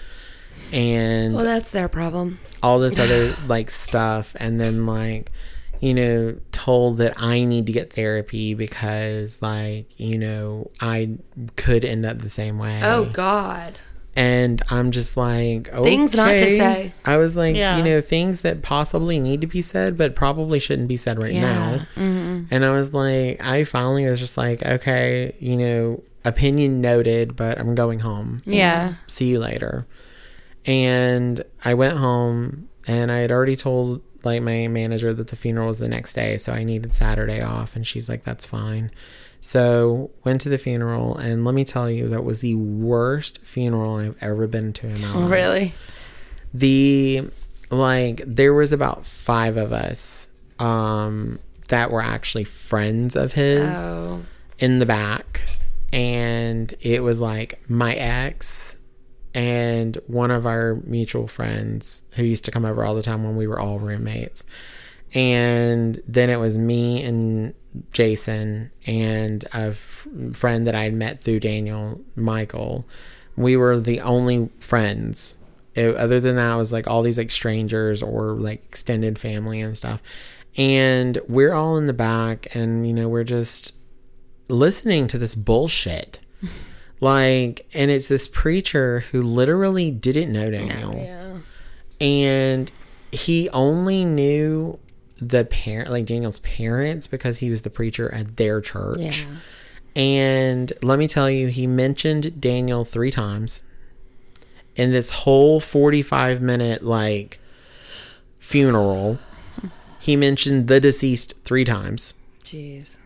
and Well, that's their problem. all this other like stuff and then like you know told that i need to get therapy because like you know i could end up the same way Oh God. and i'm just like Things not to say. i was like Yeah. you know things that possibly need to be said but probably shouldn't be said right Yeah. now Mm-hmm. and i was like i finally was just like okay you know opinion noted but i'm going home Yeah. see you later. And I went home and I had already told like my manager that the funeral was the next day, so I needed Saturday off and she's like that's fine. So went to the funeral and let me tell you that was the worst funeral I've ever been to in my life. Really? The like there was about 5 of us um that were actually friends of his Oh. in the back and it was like my ex and one of our mutual friends who used to come over all the time when we were all roommates. And then it was me and jason and a f- friend that i had met through daniel michael. We were the only friends. It- other than that it was like all these like strangers or like extended family and stuff. And we're all in the back and you know we're just listening to this bullshit. like, and it's this preacher who literally didn't know Daniel. Yeah. And he only knew the parent, like Daniel's parents, because he was the preacher at their church. Yeah. And let me tell you, he mentioned Daniel three times in this whole 45 minute, like, funeral. He mentioned the deceased three times Jeez.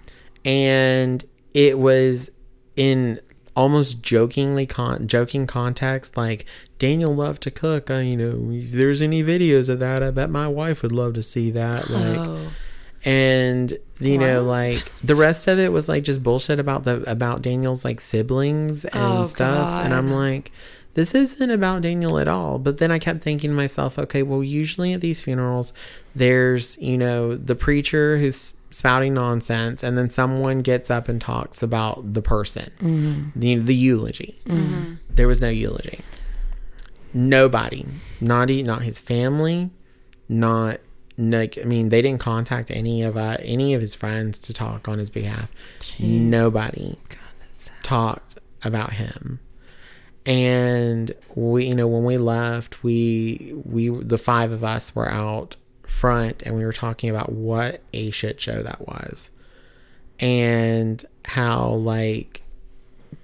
and it was in almost jokingly con- joking context like daniel loved to cook uh, you know if there's any videos of that i bet my wife would love to see that like Oh. and you know like the rest of it was like just bullshit about the about daniel's like siblings and Oh, stuff and i'm like this isn't about daniel at all but then i kept thinking to myself okay well usually at these funerals there's you know the preacher who's spouting nonsense and then someone gets up and talks about the person. The, the eulogy. There was no eulogy. Nobody. Not e- not his family. Not like I mean, they didn't contact any of uh, any of his friends to talk on his behalf. Nobody talked about him. And we, you know, when we left, we we the five of us were out front, and we were talking about what a shit show that was, and how like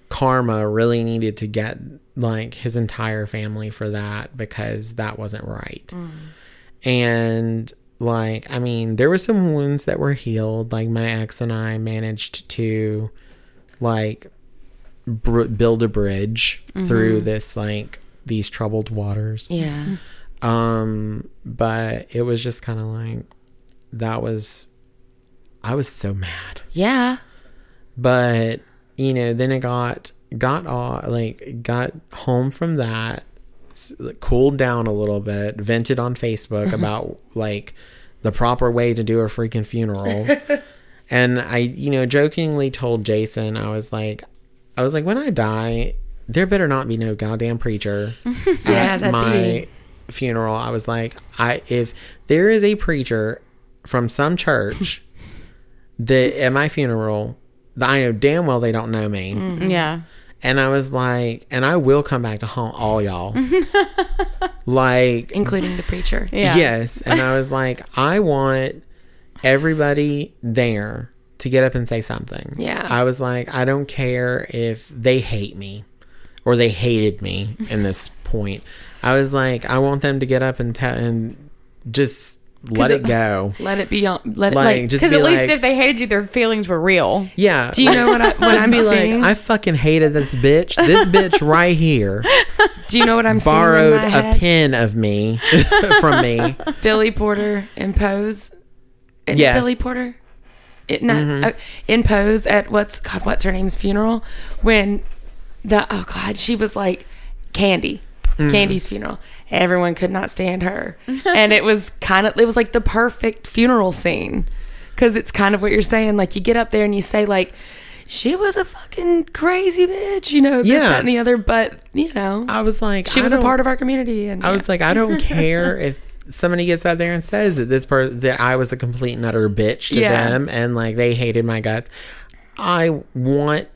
karma really needed to get like his entire family for that because that wasn't right. And like, I mean, there were some wounds that were healed. Like my ex and I managed to like br- build a bridge through mm-hmm. this like these troubled waters. Yeah. Um, but it was just kind of like that was I was so mad. Yeah. but you know then it got got all like got home from that cooled down a little bit vented on facebook about like the proper way to do a freaking funeral. And i you know jokingly told jason i was like i was like when i die there better not be no goddamn preacher Yeah, at my be- funeral i was like i if there is a preacher from some church that at my funeral that I know damn well they don't know me. Mm-hmm. Mm-hmm. Yeah. And I was like, and I will come back to haunt all y'all. like, Including the preacher. Yeah. yes. And I was like, I want everybody there to get up and say something. Yeah. I was like, I don't care if they hate me or they hated me in this point. I was like, I want them to get up and tell and just let it go. Let it be on. Let it Like, like. just Because at least like- if they hated you, their feelings were real. Yeah. do you know what, I what I'm be seeing? like, I fucking hated this bitch. This bitch right here do you know what I'm borrowed seeing in my a pin of me from me. Billy Porter in Pose. Isn't Yes. Billy Porter. It not Mm-hmm. uh, in Pose at what's God? What's her name's funeral? When the oh God, she was like Candy. Mm. Candy's funeral. Everyone could not stand her, and it was kind of it was like the perfect funeral scene because it's kind of what you're saying. Like you get up there and you say like. She was a fucking crazy bitch, you know, this, Yeah. that, and the other. But you know, I was like, she I was a part of our community, and I was like, I don't care if somebody gets out there and says that this part that I was a complete and utter bitch to Yeah. them and like they hated my guts. I want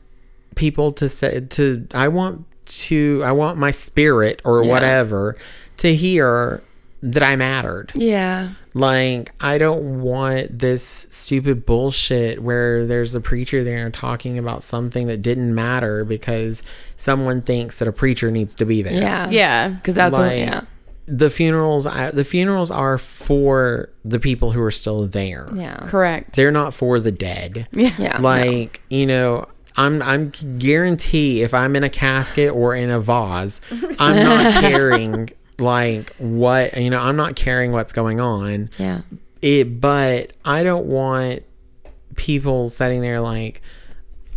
people to say to I want to I want my spirit or Yeah. whatever to hear that I mattered. yeah, Like, I don't want this stupid bullshit where there's a preacher there talking about something that didn't matter because someone thinks that a preacher needs to be there. yeah, Yeah. because that's what, Like, yeah, The funerals, I, the funerals are for the people who are still there. yeah, Correct. They're not for the dead. Yeah. yeah. Like, you know, I'm I'm guarantee if I'm in a casket or in a vase, I'm not caring like what you know, I'm not caring what's going on yeah, it but i don't want people sitting there like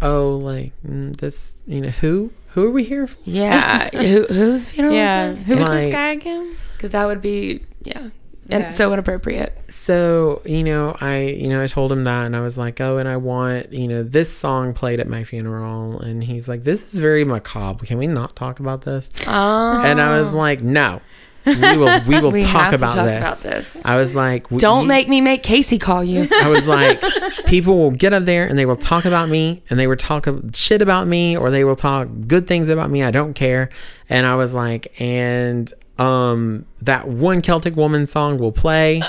oh like mm, this you know who who are we here for yeah. Who, whose funeral Yeah. is this? was Like- this guy again? Because that would be yeah, and Yeah. so inappropriate. so you know i you know i told him that and i was like oh and i want you know this song played at my funeral and he's like this is very macabre can we not talk about this Oh, and i was like no we will we will we talk, about, talk this. about this. i was like Don't you- make me make Casey call you. I was like, people will get up there and they will talk about me and they will talk shit about me or they will talk good things about me. I don't care. And I was like, and um, that one Celtic woman song will play,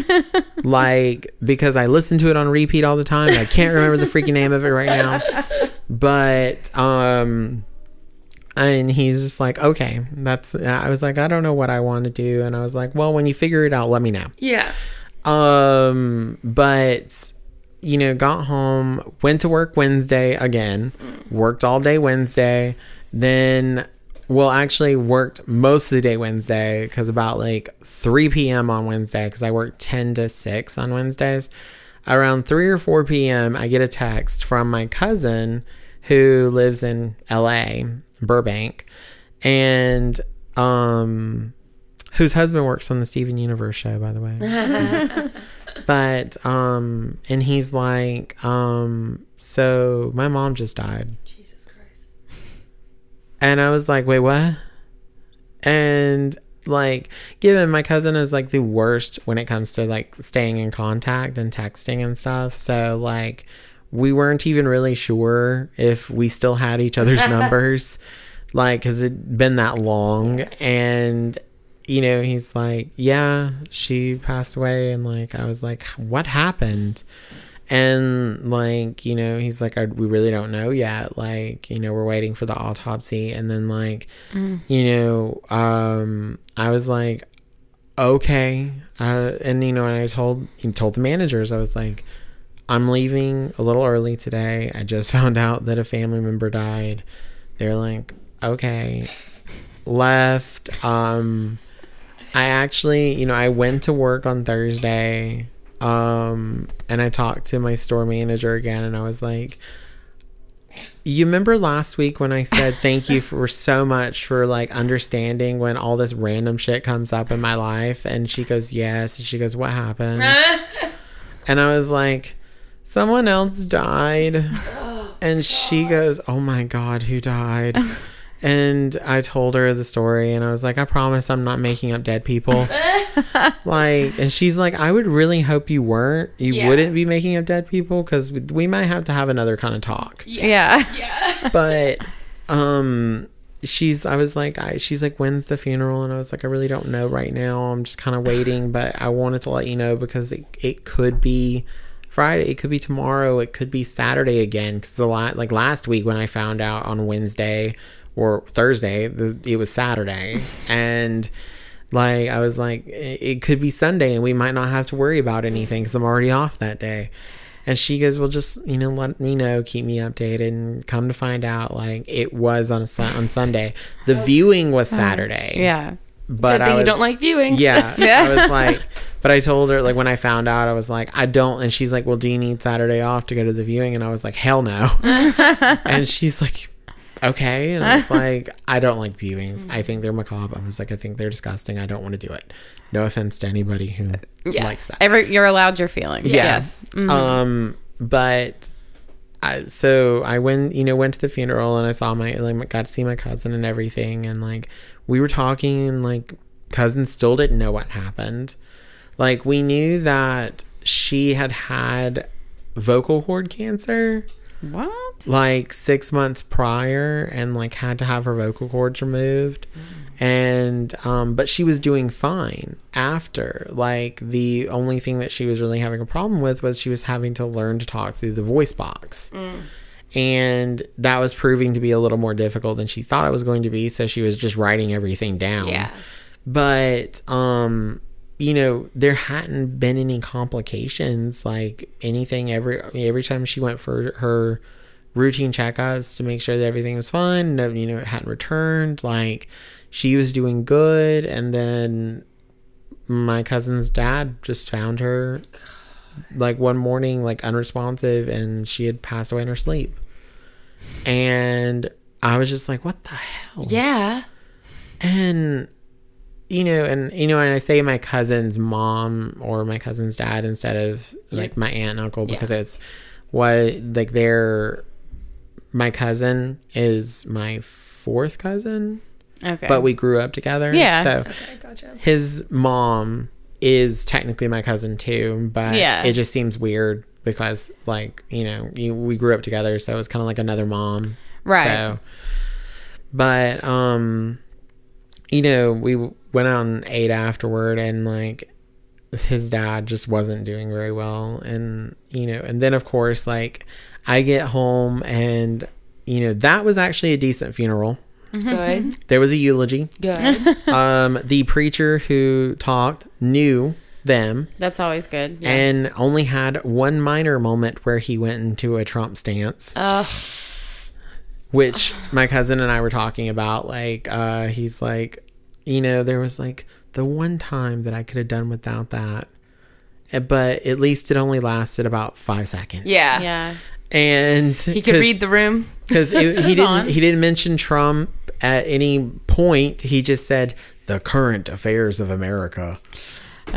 like because I listen to it on repeat all the time. I can't remember the freaking name of it right now, but um. And he's just like, okay, that's. I was like, I don't know what I want to do, and I was like, well, when you figure it out, let me know. yeah, Um, but you know, got home, went to work Wednesday again, worked all day Wednesday, then well, actually worked most of the day Wednesday because about like 3 p.m. on Wednesday because I work 10 to 6 on Wednesdays. Around 3 or 4 p.m., I get a text from my cousin who lives in LA, Burbank, and um whose husband works on the Steven Universe show, by the way. but um, and he's like, um, so my mom just died. And I was like, wait, what? And like given my cousin is like the worst when it comes to like staying in contact and texting and stuff so like we weren't even really sure if we still had each other's numbers like has it been that long. And you know he's like yeah she passed away. And like i was like what happened and like you know he's like we really don't know yet. Like you know we're waiting for the autopsy. And then like you know um i was like okay. Uh, and you know and i told told the managers i was like i'm leaving a little early today. I just found out that a family member died. They're like okay. Left. Um i actually you know i went to work on thursday um and i talked to my store manager again and i was like you remember last week when i said thank you for so much for like understanding when all this random shit comes up in my life? And she goes yes. And she goes what happened? And i was like someone else died. And she goes oh my god who died and i told her the story and i was like i promise i'm not making up dead people like and she's like i would really hope you weren't you Yeah. wouldn't be making up dead people because we, we might have to have another kind of talk Yeah. Yeah. but um she's i was like I, she's like when's the funeral and i was like i really don't know right now i'm just kind of waiting but i wanted to let you know because it, it could be friday it could be tomorrow it could be saturday again because the la- like last week when i found out on wednesday or thursday the, it was saturday and like i was like it, it could be sunday and we might not have to worry about anything because i'm already off that day and she goes, "Well, just you know, let me know, keep me updated." And come to find out, like it was on a sun- on Sunday. The viewing was uh, Saturday. Yeah. but Good I was, you don't like viewings. Yeah, Yeah. I was like, but I told her like when I found out, I was like, I don't. And she's like, "Well, do you need Saturday off to go to the viewing?" And I was like, "Hell no." and she's like, "Okay." And I was like, "I don't like viewings. I think they're macabre." I was like, "I think they're disgusting. I don't want to do it." No offense to anybody who Yeah. likes that. Every you're allowed your feelings. Yes. Yes. Um, but I so I went, you know, went to the funeral and I saw my like got to see my cousin and everything, and like we were talking, and like cousin still didn't know what happened. Like we knew that she had had vocal cord cancer What? Like six months prior and like had to have her vocal cords removed. And um but she was doing fine after. Like the only thing that she was really having a problem with was she was having to learn to talk through the voice box. And that was proving to be a little more difficult than she thought it was going to be. So she was just writing everything down. Yeah. but um you know there hadn't been any complications. Like anything every every time she went for her routine checkups to make sure that everything was fine no you know it hadn't returned like she was doing good and then my cousin's dad just found her like one morning like unresponsive and she had passed away in her sleep. And i was just like what the hell? Yeah. and you know and you know and i say my cousin's mom or my cousin's dad instead of like my aunt and uncle because it's what like they're my cousin is my fourth cousin Okay. but we grew up together Yeah. so Okay, gotcha. his mom is technically my cousin too but Yeah. it just seems weird because like you know you, we grew up together so it's kind of like another mom Right. so but um you know we went out and ate afterward and like his dad just wasn't doing very well and you know and then of course like i get home and you know that was actually a decent funeral Good. there was a eulogy Good. um the preacher who talked knew them That's always good. Yeah. and only had one minor moment where he went into a trump stance Uh, which my cousin and I were talking about. Like, uh, he's like, you know, there was like the one time that I could have done without that, Uh, but at least it only lasted about five seconds. yeah. yeah. And He could read the room. because he didn't on. he didn't mention Trump at any point. He just said the current affairs of America Okay.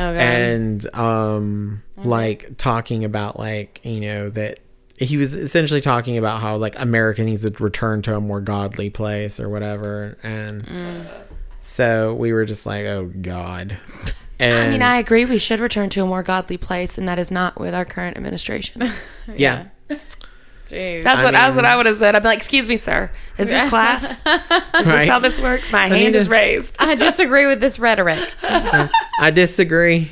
and um like talking about like you know that he was essentially talking about how like america needs to return to a more godly place or whatever and So we were just like, oh God. And I mean, I agree. We should return to a more godly place, and that is not with our current administration. yeah. Jeez. That's I what that's what I would have said. I'd be like, "Excuse me, sir. Is this class? Is Right. this how this works? My need hand is to- raised." I disagree with this rhetoric. I disagree.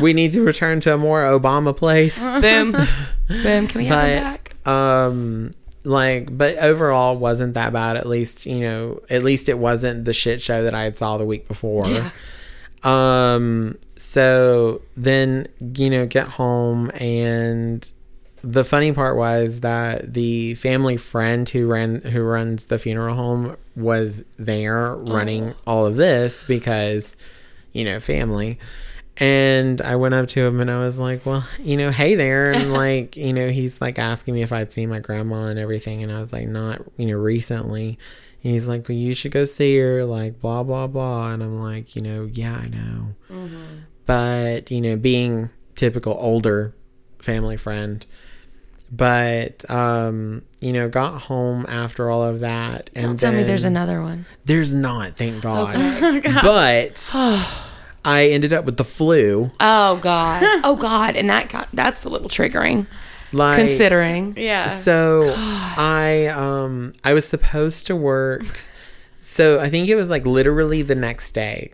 We need to return to a more Obama place. Boom, boom. Can we have him But back? um like but overall wasn't that bad at least you know at least it wasn't the shit show that i had saw the week before um so then you know get home and the funny part was that the family friend who ran who runs the funeral home was there oh. running all of this because you know family and I went up to him and I was like, "Well, you know, hey there." And like, you know, he's like asking me if I'd seen my grandma and everything and I was like, "Not, you know, recently." And he's like, "Well, you should go see her." Like, blah blah blah. And I'm like, "You know, yeah, I know." Mm-hmm. But, you know, being typical older family friend, but um, you know, got home after all of that and Don't tell me there's another one. There's not, thank God. But I ended up with the flu. Oh God. Oh God. And that got that's a little triggering, Like considering. Yeah. So I um I was supposed to work. So I think it was like literally the next day.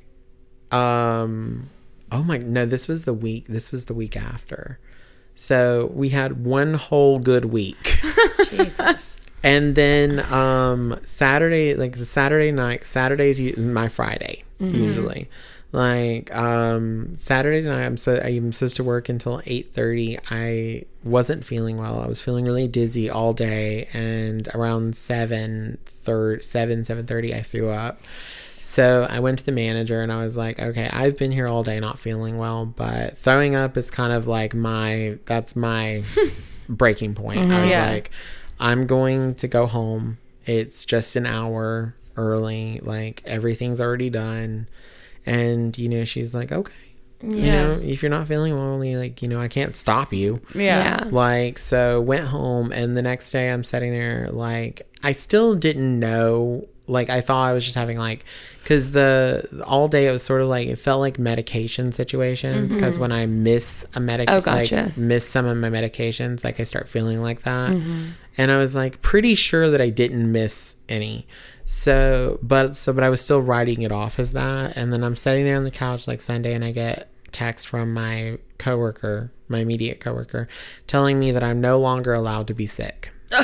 Um oh my no, this was the week. This was the week after. So we had one whole good week. Jesus. And then um Saturday, like the Saturday night, Saturday's my Friday usually. Like um Saturday night, I'm so I'm supposed to work until eight thirty. I wasn't feeling well. I was feeling really dizzy all day, and around seven third seven seven thirty, I threw up. So I went to the manager and I was like, okay, I've been here all day not feeling well, but throwing up is kind of like my that's my breaking point. I was Yeah. like, I'm going to go home. It's just an hour early. Like everything's already done. And you know, she's like, okay, you know, if you're not feeling well, like you know, I can't stop you. yeah. Yeah. Like, so went home, and the next day I'm sitting there, like, I still didn't know. Like, I thought I was just having, like, because the all day it was sort of like, it felt like medication situations. Because mm-hmm. when I miss a medic, Oh, gotcha. like, miss some of my medications, like, I start feeling like that. Mm-hmm. And I was, like, pretty sure that I didn't miss any. So, but, so, but I was still writing it off as that. And then I'm sitting there on the couch, like, Sunday, and I get text from my coworker, my immediate coworker, telling me that I'm no longer allowed to be sick.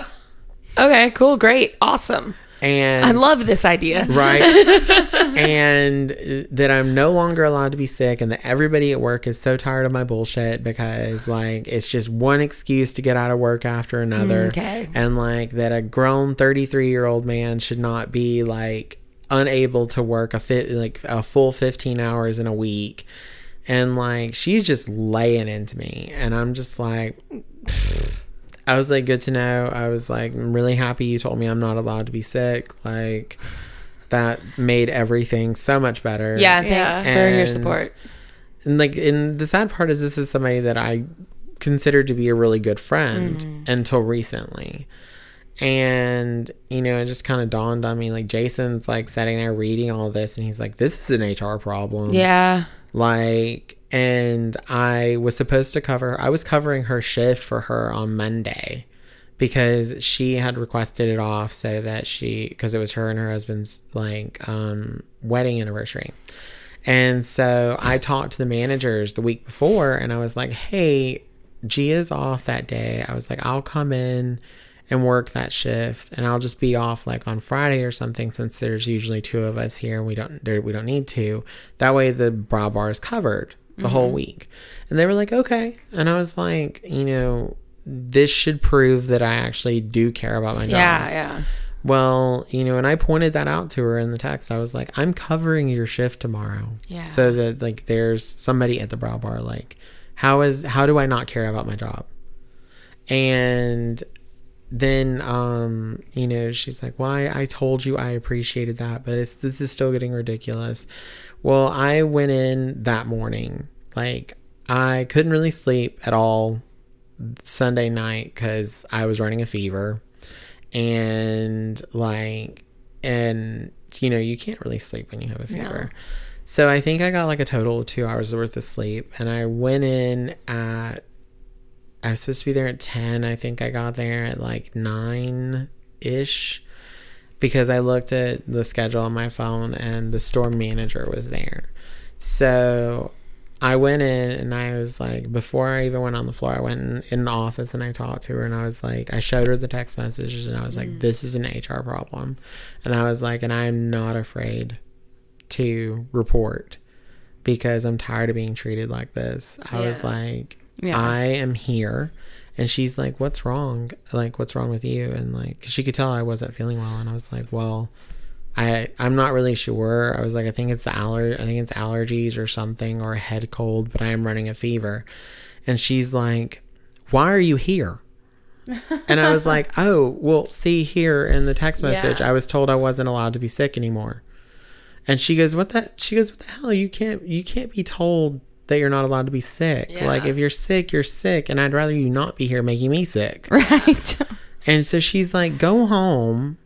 Okay. Cool. Great. Awesome. And I love this idea. right and uh, that i'm no longer allowed to be sick and that everybody at work is so tired of my bullshit because like it's just one excuse to get out of work after another Okay. and like that a grown 33 year old man should not be like unable to work a fit like a full 15 hours in a week and like she's just laying into me and i'm just like I was like, good to know. I was like, I'm really happy you told me I'm not allowed to be sick. Like, that made everything so much better. Yeah. Yeah. Thanks for your support. And like, and the sad part is, this is somebody that I considered to be a really good friend mm-hmm. until recently. And, you know, it just kind of dawned on me like, Jason's like sitting there reading all this, and he's like, this is an HR problem Yeah. Like and i was supposed to cover i was covering her shift for her on monday because she had requested it off so that she because it was her and her husband's like um wedding anniversary. And so i talked to the managers the week before and i was like hey gia's off that day. I was like i'll come in and work that shift and I'll just be off like on Friday or something since there's usually two of us here and we don't there we don't need to. That way the brow bar is covered the mm-hmm. whole week. And they were like, "Okay." And I was like, you know, this should prove that I actually do care about my job. Yeah. Yeah. Well, you know, and I pointed that out to her in the text. I was like, I'm covering your shift tomorrow. Yeah. So that like there's somebody at the brow bar like how is how do I not care about my job? And then um, you know, she's like, Well, I, I told you I appreciated that, but it's this is still getting ridiculous. Well, I went in that morning, like I couldn't really sleep at all Sunday night because I was running a fever and like and you know you can't really sleep when you have a fever. So I think I got like a total of two hours worth of sleep, and I went in at. I was supposed to be there at ten. I think I got there at like nine ish, because I looked at the schedule on my phone and the store manager was there. So I went in and I was like, before I even went on the floor, I went in, in the office and I talked to her and I was like, I showed her the text messages and I was like, mm. this is an HR problem. And I was like, and I'm not afraid to report because I'm tired of being treated like this. I was like, Yeah. I am here. And she's like, what's wrong? Like, what's wrong with you? And like, 'cause she could tell I wasn't feeling well. And I was like, well, I I'm not really sure. I was like, I think it's the aller I think it's allergies or something or a head cold, but I am running a fever. And she's like, Why are you here? and I was like, Oh, well, see here in the text message, Yeah. I was told I wasn't allowed to be sick anymore. And she goes, What that she goes, What the hell? You can't you can't be told that you're not allowed to be sick. Yeah. Like if you're sick, you're sick, and I'd rather you not be here making me sick. Right. And so she's like, go home.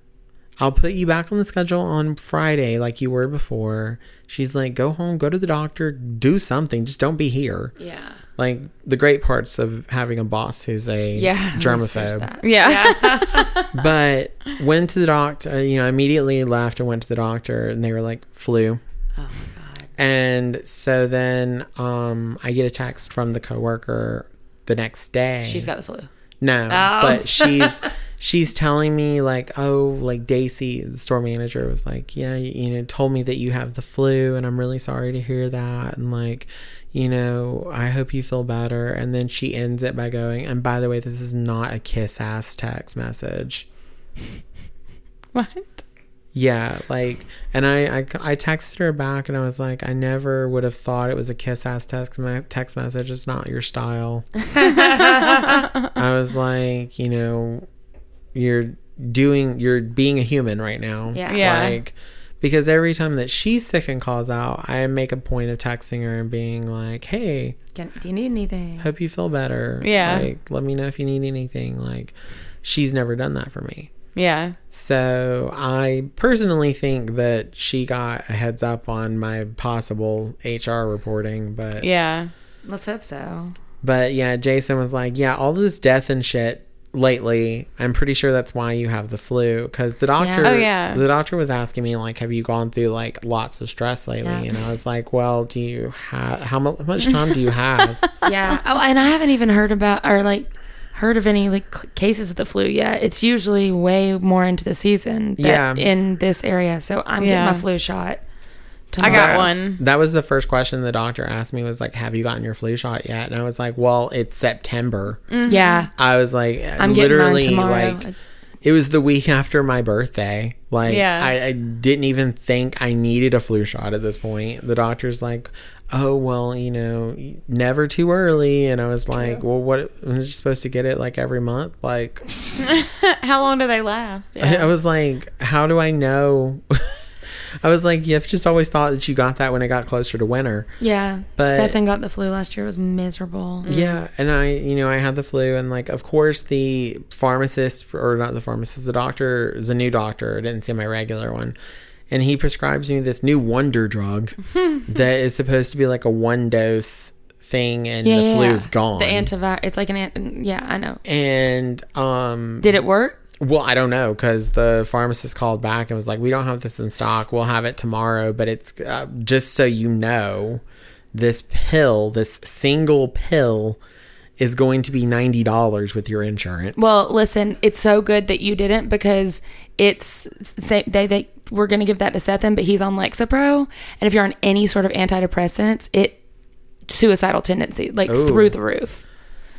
I'll put you back on the schedule on Friday like you were before. She's like, go home, go to the doctor, do something. Just don't be here. Yeah. Like the great parts of having a boss who's a Yeah. germaphobe. that. Yeah. But went to the doctor, you know, immediately left and went to the doctor and they were like, flu. Oh my god. And so then um, I get a text from the coworker the next day. She's got the flu. No, Oh. but she's she's telling me like, oh, like Daisy, the store manager was like, yeah, you, you know, told me that you have the flu, and I'm really sorry to hear that, and like, you know, I hope you feel better. And then she ends it by going, and by the way, this is not a kiss ass text message. what? Yeah, like, and I, I, I texted her back and I was like, I never would have thought it was a kiss ass text, me- text message. It's not your style. I was like, you know, you're doing, you're being a human right now. Yeah. Yeah. Like, because every time that she's sick and calls out, I make a point of texting her and being like, hey, Can, do you need anything? hope you feel better. Yeah. Like, let me know if you need anything. Like, she's never done that for me. Yeah. So I personally think that she got a heads up on my possible HR reporting, but Yeah. Let's hope so. but yeah, Jason was like, yeah, all this death and shit lately. I'm pretty sure that's why you have the flu because the doctor, Oh, yeah. the doctor was asking me like, have you gone through like lots of stress lately? Yeah. And I was like, well, do you have how mu- how much time do you have? Yeah. Oh, and I haven't even heard about or like heard of any like cases of the flu yet. It's usually way more into the season. that- Yeah. In this area, so I'm Yeah. getting my flu shot. I got one. That was the first question the doctor asked me was like, have you gotten your flu shot yet? And I was like, well, it's September. Mm-hmm. Yeah. I was like, I'm literally, getting tomorrow. like, it was the week after my birthday. Like, Yeah. I, I didn't even think I needed a flu shot at this point. The doctor's like, oh, well, you know, never too early. And I was like, well, what, am I supposed to get it like every month? Like, How long do they last? I was like, how do I know? I was like, you've just always thought that you got that when it got closer to winter. yeah. But- Seth and got the flu last year. It was miserable. Yeah, and I, you know, I had the flu, and like, of course, the pharmacist or not the pharmacist, the doctor is a new doctor. I didn't see my regular one, and he prescribes me this new wonder drug that is supposed to be like a one dose thing, and Yeah. the yeah, flu yeah. is gone. The antivirus. It's like an. Ant- yeah, I know. and um, Did it work? well, I don't know because the pharmacist called back and was like, "We don't have this in stock. We'll have it tomorrow, but it's uh, just so you know, this pill, this single pill." Is going to be ninety dollars with your insurance. Well, listen, it's so good that you didn't because it's say they they we're gonna give that to Sethan, but he's on Lexapro, and if you're on any sort of antidepressants, it suicidal tendency like Ooh. through the roof.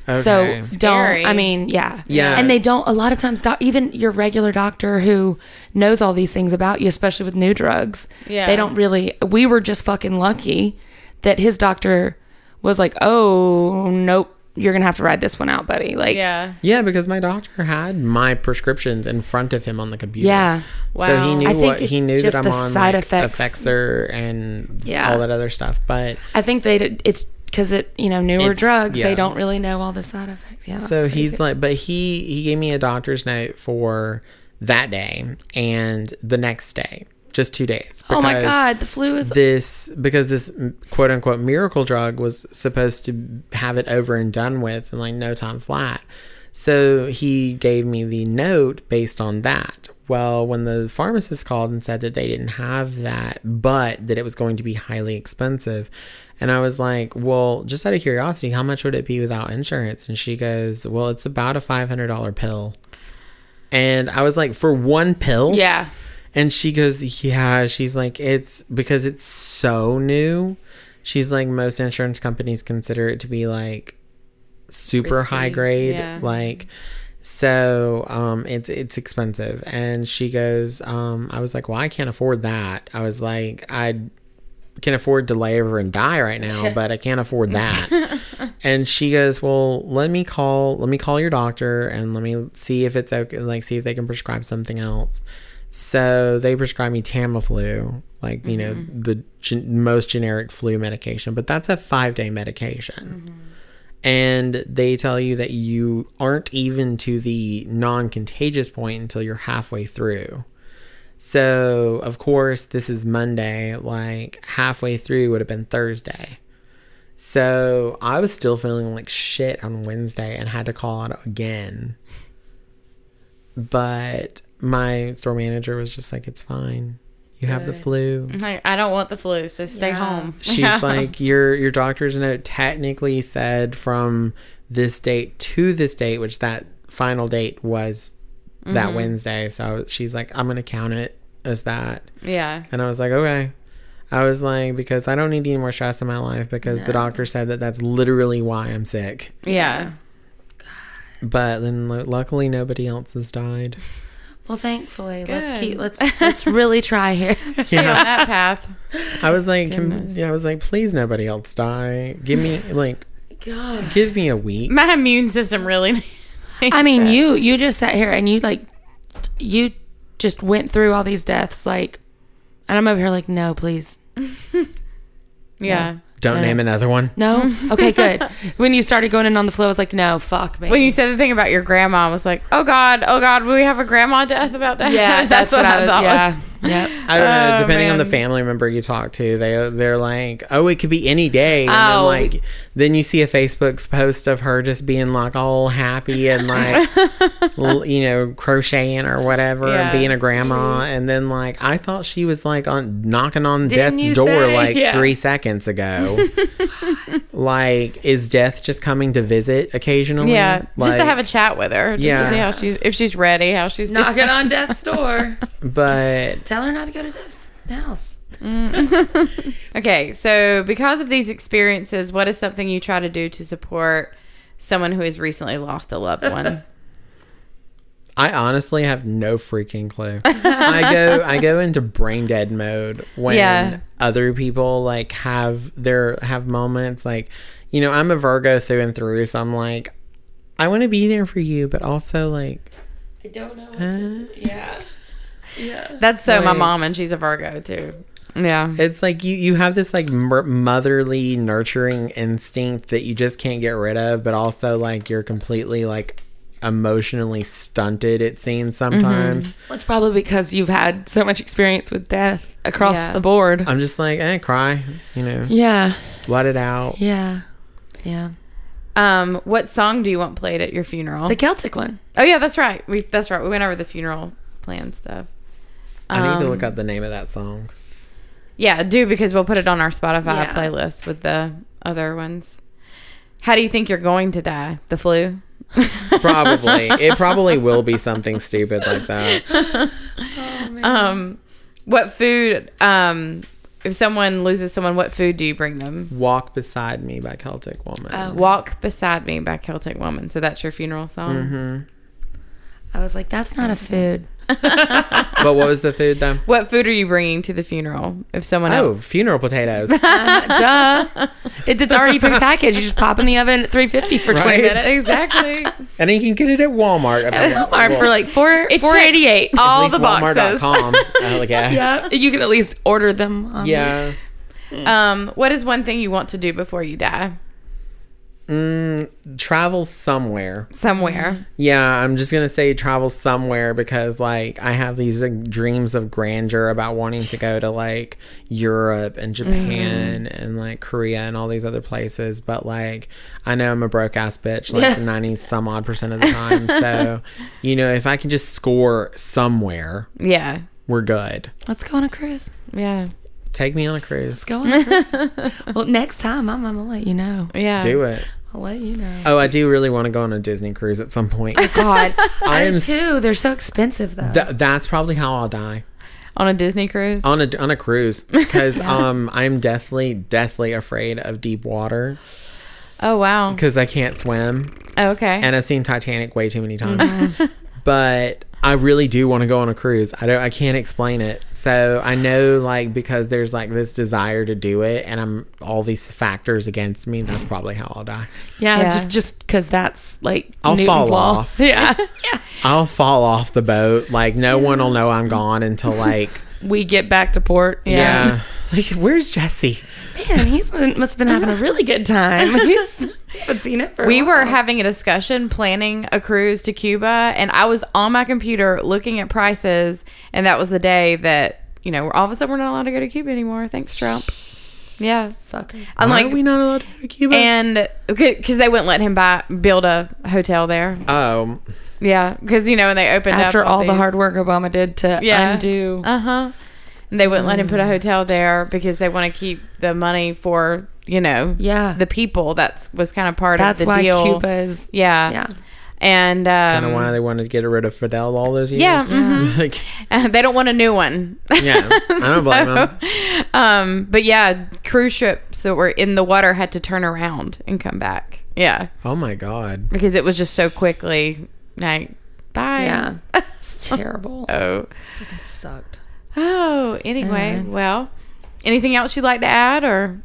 Okay. So Scary. don't. I mean, yeah, Yeah. And they don't. A lot of times, doc, even your regular doctor who knows all these things about you, especially with new drugs, Yeah. they don't really. We were just fucking lucky that his doctor was like, "Oh, nope, you're gonna have to ride this one out, buddy." Like, Yeah. yeah, because my doctor had my prescriptions in front of him on the computer. yeah. wow. So he knew what he knew that I'm on side like, effects- Effexor and Yeah. all that other stuff. But I think they did, it's because it you know newer drugs yeah. they don't really know all the side effects. Yeah. so he's crazy. like, but he he gave me a doctor's note for that day and the next day, just two days. oh my god, the flu is. This because this quote unquote miracle drug was supposed to have it over and done with in like no time flat. So he gave me the note based on that. Well, when the pharmacist called and said that they didn't have that, but that it was going to be highly expensive, and I was like, well, just out of curiosity, how much would it be without insurance? And she goes, well, it's about a $500 pill. And I was like, for one pill? yeah. And she goes, Yeah. She's like, It's because it's so new. She's like, Most insurance companies consider it to be like super Risky, high grade. yeah. Like, so um it's it's expensive and she goes um i was like well i can't afford that i was like i can afford to lay over and die right now but i can't afford that and she goes well let me call let me call your doctor and let me see if it's okay like see if they can prescribe something else so they prescribed me tamiflu like you know mm-hmm. the gen- most generic flu medication but that's a five day medication mm-hmm. and they tell you that you aren't even to the non-contagious point until you're halfway through. So of course this is monday like halfway through would have been thursday. So i was still feeling like shit on wednesday and had to call out again. But my store manager was just like it's fine you have the Good. flu Like, I don't want the flu, so stay Yeah. home. she's Yeah. like your your doctor's note technically said from this date to this date which that final date was that Mm-hmm. wednesday so she's like i'm gonna count it as that yeah. and i was like okay i was like because i don't need any more stress in my life because the doctor said that that's literally why i'm sick Yeah. but then lu- luckily nobody else has died Well, thankfully, let's Good. keep let's let's really try here. Stay on that path. i was like can, Goodness. yeah i was like please nobody else die give me like God. give me a week My immune system really. I mean, you you just sat here and you like you just went through all these deaths like and I'm over here like no, please. yeah. Don't Uh, name another one No? Okay, good. when you started going in on the flow, I was like, no, fuck me. When you said the thing about your grandma, I was like, oh God, oh God, will we have a grandma death about that? yeah, that's, what, I, thought. thought. was- Yeah. Yep. I don't know. Oh, Depending on the family member you talk to, they they're like, "Oh, it could be any day." And then Oh. like, then you see a Facebook post of her just being like all happy and like, l- you know, crocheting or whatever, and being a Yes. grandma. And then like, I thought she was like on knocking on Didn't death's door say? like Yeah. three seconds ago. like, is death just coming to visit occasionally? Yeah, just to have a chat with her, just Yeah. to see how she's if she's ready, how she's doing. Knocking on death's door. But Tell her not to go to death's house. Mm. Okay, so because of these experiences, what is something you try to do to support someone who has recently lost a loved one? I honestly have no freaking clue. I go I go into brain dead mode when Yeah. other people like have their have moments like you know, I'm a Virgo through and through, so I'm like I want to be there for you, but also like I don't know. What uh, yeah. Yeah. That's so my mom, and she's a Virgo too. Yeah, it's like you you have this like mer- motherly nurturing instinct that you just can't get rid of, but also like you're completely like emotionally stunted it seems sometimes. Well, it's probably because you've had so much experience with death across Yeah. the board. I'm just like, eh, cry, you know, Yeah. let it out. Yeah. Yeah. Um, what song do you want played at your funeral? The Celtic one. oh yeah, that's right. We that's right. We went over the funeral plan stuff. um, I need to Um, look up the name of that song. Yeah, do because we'll put it on our Spotify Yeah. playlist with the other ones. How do you think you're going to die? The flu? Probably. it probably will be something stupid like that. Um, what food? Um, if someone loses someone, what food do you bring them? Walk Beside Me by Celtic Woman. Oh. Walk beside me by Celtic Woman. So that's your funeral song. hmm I was like, that's not a food. But what was the food then? What food are you bringing to the funeral? If someone Oh, else, funeral potatoes. Uh, duh. It, it's already prepackaged. You just pop in the oven at 350 for 20 minutes. exactly, and then you can get it at Walmart. At Walmart for like four, It 488 checks all the boxes. Walmart.com, I guess. Yeah. You can at least order them. On Yeah. um, what is one thing you want to do before you die? Mm, travel somewhere. Somewhere. Yeah, I'm just gonna say travel somewhere because like I have these like, dreams of grandeur about wanting to go to like Europe and Japan and like Korea and all these other places. But like I know I'm a broke ass bitch like ninety some odd percent of the time. so you know if I can just score somewhere, Yeah. we're good. Let's go on a cruise. Yeah. Take me on a cruise. Let's go on a cruise. well, next time I'm, I'm gonna let you know. Yeah. Do it. I'll let you know. Oh, I do really want to go on a Disney cruise at some point. Oh, God, I I am do s- too. They're so expensive though. Th- that's probably how I'll die. On a Disney cruise. on a on a cruise because um I'm deathly deathly afraid of deep water oh wow. because I can't swim Oh, okay. and I've seen Titanic way too many times. but I really do want to go on a cruise. I don't I can't explain it. So I know like because there's like this desire to do it and I'm all these factors against me, that's probably how I'll die. yeah, Yeah. just just because that's like I'll Newton's fall law. off. Yeah, yeah. I'll fall off the boat. Like no one will know I'm gone until like We get back to port. yeah. Like where's Jesse? man, he's been, must have been having a really good time. He's, we haven't seen it for. a we were having a discussion planning a cruise to Cuba, and I was on my computer looking at prices, and that was the day that you know all of a sudden we're not allowed to go to Cuba anymore. Thanks, Trump. Yeah, Fucker. I'm Why like, are we not allowed to go to Cuba? and because they wouldn't let him buy build a hotel there. oh, Yeah, because you know when they opened After up all the hard work Obama did to Yeah. undo. Uh huh. And they wouldn't let him put a hotel there because they want to keep the money for you know Yeah, the people. That's was kind of part that's of the why deal. Cuba is. Yeah. Yeah, And um, kind of why they wanted to get rid of Fidel all those years. Yeah, mhm. like, they don't want a new one. yeah, I don't blame them. Um, but yeah, cruise ships that were in the water had to turn around and come back. Yeah, Oh my god. because it was just so quickly like bye. yeah. It's terrible. Oh. It sucked. Oh. Anyway, Alright. well, anything else you'd like to add or?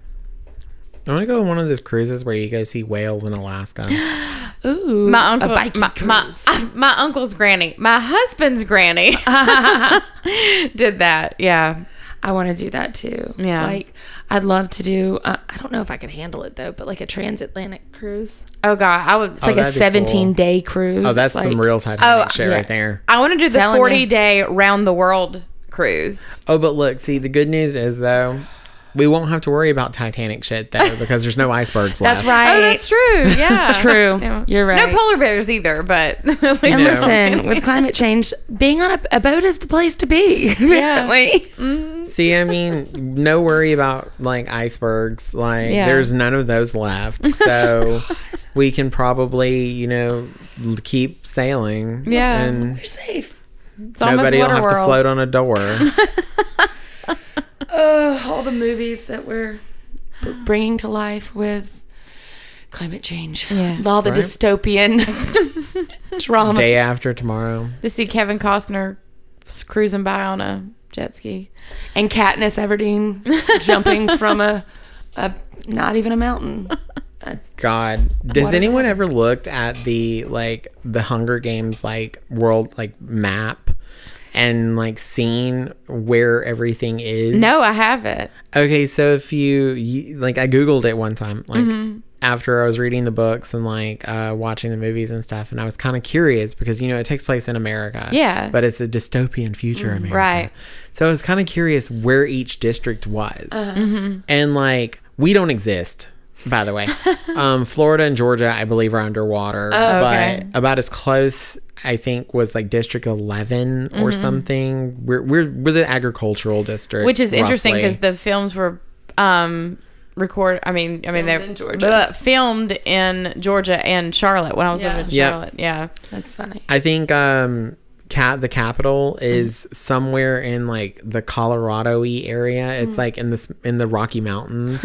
I want to go on one of those cruises where you go see whales in Alaska. Ooh, My uncle, a Viking my, my, cruise. my uncle's granny, my husband's granny, did that. Yeah, I want to do that too. Yeah. like I'd love to do. Uh, I don't know if I could handle it though, but like a transatlantic cruise. Oh God, I would. It's like a that'd 17 cool. day cruise. Oh, that's It's some like- real Titanic Oh, shit yeah. right there. I want to do the Telling forty you. day round the world cruise. Oh, but look, see, the good news is though, we won't have to worry about Titanic shit though because there's no icebergs That's left. right. Oh, that's true. Yeah, True. Yeah. You're right. No polar bears either, but And know. listen, with climate change, being on a, a boat is the place to be. Apparently, mm. See, I mean, no worry about like icebergs. Like, Yeah. there's none of those left, so we can probably, you know, keep sailing. Yeah. and we're safe. it's almost nobody will water have to float on a door. Uh, all the movies that we're b- bringing to life with climate change. Yes. all the Right. dystopian drama. Day after tomorrow. to see Kevin Costner cruising by on a jet ski. and Katniss Everdeen jumping from a, a not even a mountain. God, does What- anyone ever looked at the like the Hunger Games like world like map and like seen where everything is? No, I haven't. Okay, so if you, you like, I googled it one time, like Mm-hmm. after I was reading the books and like uh, watching the movies and stuff, and I was kind of curious because you know it takes place in America, Yeah. Mm, but it's a dystopian future America, right. So I was kind of curious where each district was, Uh-huh. Mm-hmm. and like we don't exist. By the way, um, Florida and Georgia, I believe, are underwater, Oh, okay. but about as close, I think, was like District 11 or something. We're, we're we're the agricultural district, Mm-hmm. Which is interesting because the films were um record I mean I mean Filmed they're in Georgia. bleh, filmed in Georgia and Charlotte when I was Yeah. living in Yep. Charlotte. Yeah. That's funny. I think um cat the capital is somewhere in like the Colorado y area. It's like in this in the Rocky Mountains.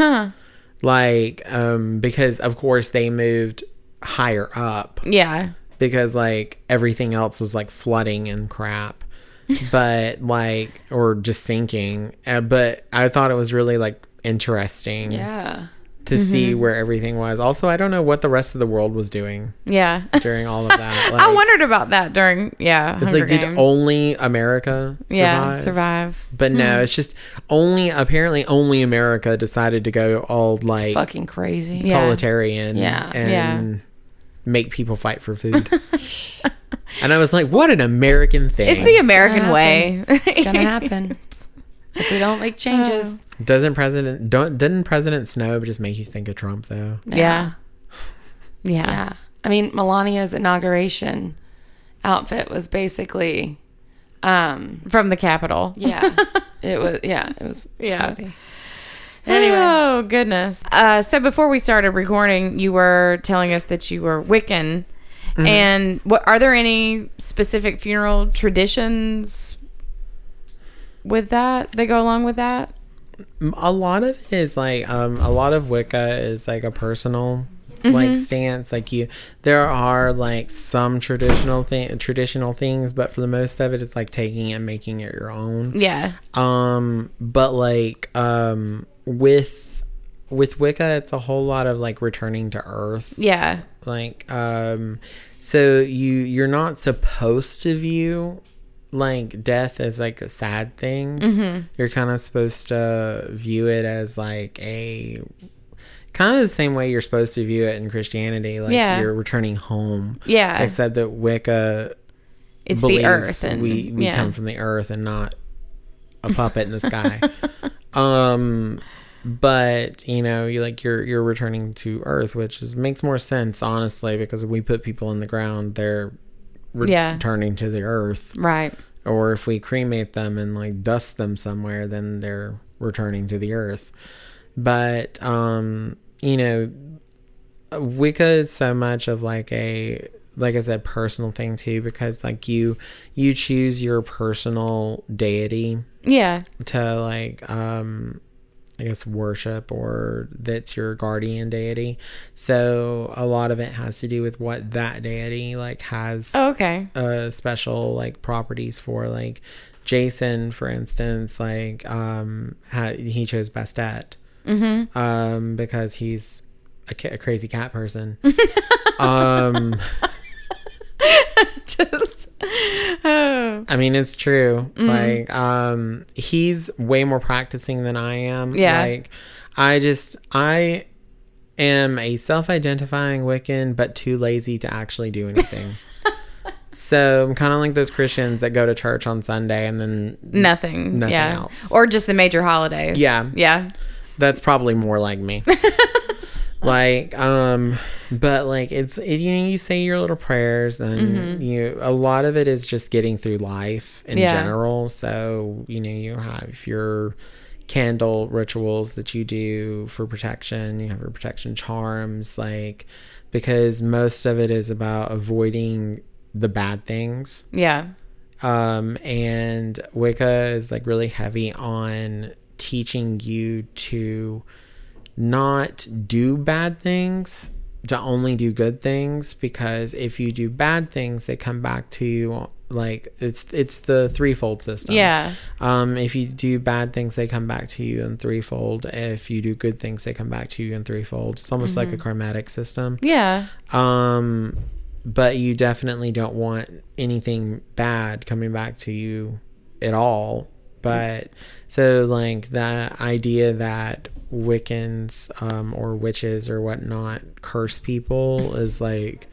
Like um because of course they moved higher up Yeah. because like everything else was like flooding and crap. but like or just sinking. Uh, but I thought it was really like interesting Yeah. To see mm-hmm. where everything was. Also, I don't know what the rest of the world was doing Yeah. during all of that. Like, I wondered about that during yeah. It's Hunger like, did only America survive? yeah survive? But no, hmm. it's just only apparently only America decided to go all like Fucking crazy. Yeah. Yeah. totalitarian Yeah. and make people fight for food. and I was like, what an American thing. It's the American gonna way. It's gonna happen. If we don't make changes. Doesn't President don't didn't President Snow just make you think of Trump though? yeah. Yeah. Yeah. I mean, Melania's inauguration outfit was basically, um, From the Capitol. yeah, it was, yeah, it was, Yeah. crazy. Anyway. Oh goodness. Uh, so before we started recording, you were telling us that you were Wiccan, and what are there any specific funeral traditions with that that go along with that? a lot of it is like um a lot of wicca is like a personal like stance like you there are like some traditional thing traditional things but for the most of it it's like taking it and making it your own Yeah. um but like um with with wicca it's a whole lot of like returning to earth Yeah. like um so you you're not supposed to view like death as like a sad thing Mm-hmm. you're kind of supposed to view it as like a kind of the same way you're supposed to view it in christianity like Yeah. you're returning home Yeah. except that wicca it's the earth and we we yeah. come from the earth and not a puppet in the sky um but you know you like you're you're returning to earth which is makes more sense honestly because we put people in the ground they're re- Yeah. returning to the earth right. or if we cremate them and like dust them somewhere then they're returning to the earth but um you know wicca is so much of like a like i said personal thing too because like you you choose your personal deity Yeah. to like um I guess worship or that's your guardian deity. So a lot of it has to do with what that deity like has Oh, okay. uh special like properties for like Jason for instance like um ha- he chose Bastet Mm-hmm. um because he's a, ca- a crazy cat person um Just. Oh. I mean, it's true. Mm-hmm. Like, um, he's way more practicing than I am. Yeah. Like, I just, I am a self identifying Wiccan, but too lazy to actually do anything. so I'm kind of like those Christians that go to church on Sunday and then Nothing. Nothing yeah. else. Or just the major holidays. Yeah. Yeah. that's probably more like me. like um but like it's it, you know you say your little prayers and you a lot of it is just getting through life in Mm-hmm. Yeah. general so you know you have your candle rituals that you do for protection you have your protection charms like because most of it is about avoiding the bad things Yeah. um, and Wicca is like really heavy on teaching you to not do bad things, to only do good things. Because if you do bad things, they come back to you like it's it's the threefold system. Yeah. Um, if you do bad things, they come back to you in threefold. If you do good things, they come back to you in threefold. It's almost like a karmatic system. Yeah. Um, but you definitely don't want anything bad coming back to you at all. But so like that idea that Wiccans um, or witches or whatnot curse people is like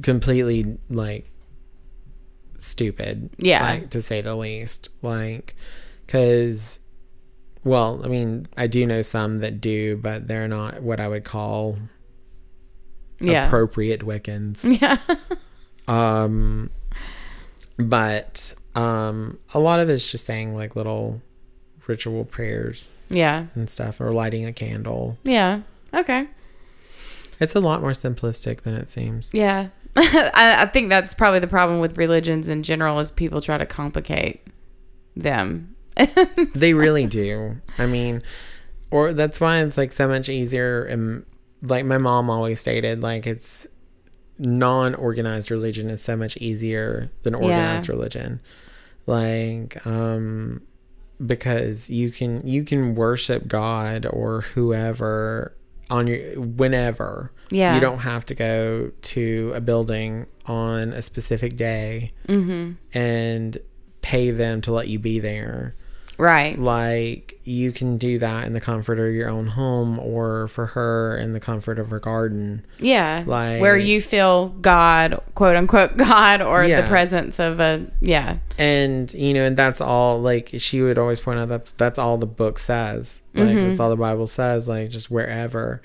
completely like stupid. Yeah. like, to say the least. Like, because well, I mean, I do know some that do, but they're not what I would call Yeah. appropriate Wiccans. Yeah. Um, but um, a lot of it's just saying like little ritual prayers Yeah. and stuff, or lighting a candle. Yeah. Okay. It's a lot more simplistic than it seems. Yeah. I, I think that's probably the problem with religions in general is people try to complicate them. They really do. I mean, or that's why it's like so much easier. And like my mom always stated, like it's non-organized religion is so much easier than organized religion. Like, um, because you can you can worship God or whoever on your whenever. Yeah. You don't have to go to a building on a specific day mm-hmm. and pay them to let you be there. Right. Like you can do that in the comfort of your own home or for her in the comfort of her garden. Yeah. Like- where you feel God, quote unquote God, or Yeah. the presence of a yeah. and you know and that's all like she would always point out that's that's all the book says like Mm-hmm. that's all the bible says like just wherever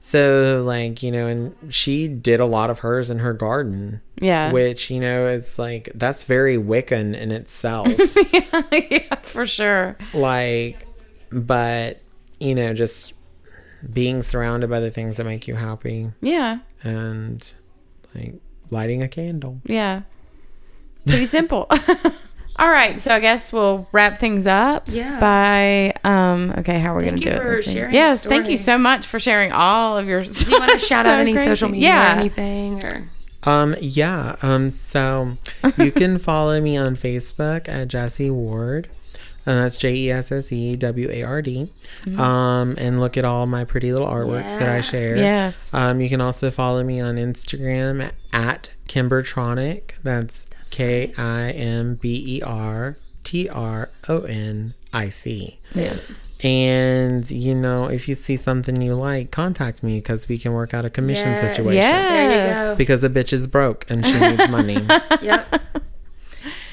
so like you know and she did a lot of hers in her garden Yeah. which you know it's like that's very wiccan in itself yeah, for sure. like but you know just being surrounded by the things that make you happy Yeah. and like lighting a candle Yeah. Pretty simple. All right, so I guess we'll wrap things up. Yeah. By um. Okay, how are we Thank gonna do it? for Let's sharing your Yes, thank you so much for sharing all of your. Do you want to shout out any social media or anything? Or Um, yeah. Um, so you can follow me on Facebook at Jesse Ward. And that's J E S S E W A R D. Um, and look at all my pretty little artworks that I share. Yes. Um, you can also follow me on Instagram at Kimbertronic. That's K I M B E R T R O N I C. Yes. And you know, if you see something you like, contact me because we can work out a commission Yes. situation. Yes. There you Because the bitch is broke and she needs money. Yep.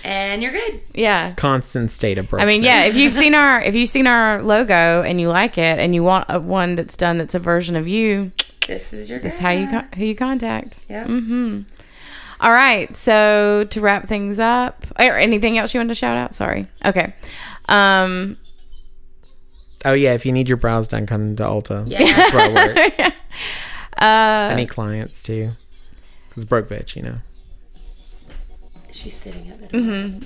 and you're good. Yeah. Constant state of broke. I mean, yeah. If you've seen our if you've seen our logo and you like it and you want a one that's done that's a version of you, This is your. this is how you con- who you contact. Yep. Mm-hmm. All right. So to wrap things up, or anything else you want to shout out? Sorry. Okay. Um. Oh yeah, if you need your brows done, come to Ulta. Yeah. That's where I work. Uh. Any clients too. Cause broke bitch, you know. She's sitting at the door.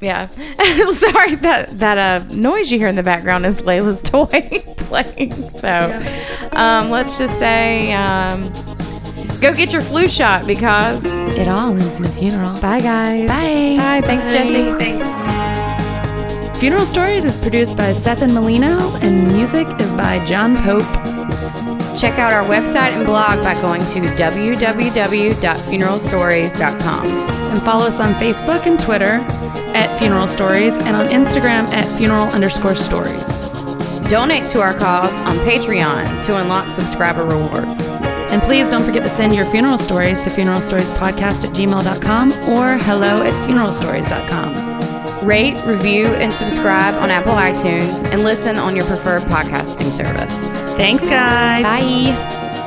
Yeah. Sorry that that uh noise you hear in the background is Layla's toy playing. So, um, let's just say um, go get your flu shot because. It all ends in a funeral. Bye guys. Bye. Bye. Thanks, Jesse. Thanks. Funeral Stories is produced by Seth and Molino, and music is by John Pope. Check out our website and blog by going to www.funeralstories.com. And follow us on Facebook and Twitter at Funeral Stories, and on Instagram at funeral underscore stories. Donate to our cause on Patreon to unlock subscriber rewards. And please don't forget to send your funeral stories to funeralstoriespodcast at gmail.com or hello at funeralstories.com. Rate, review, and subscribe on Apple iTunes and listen on your preferred podcasting service. Thanks, guys. Bye.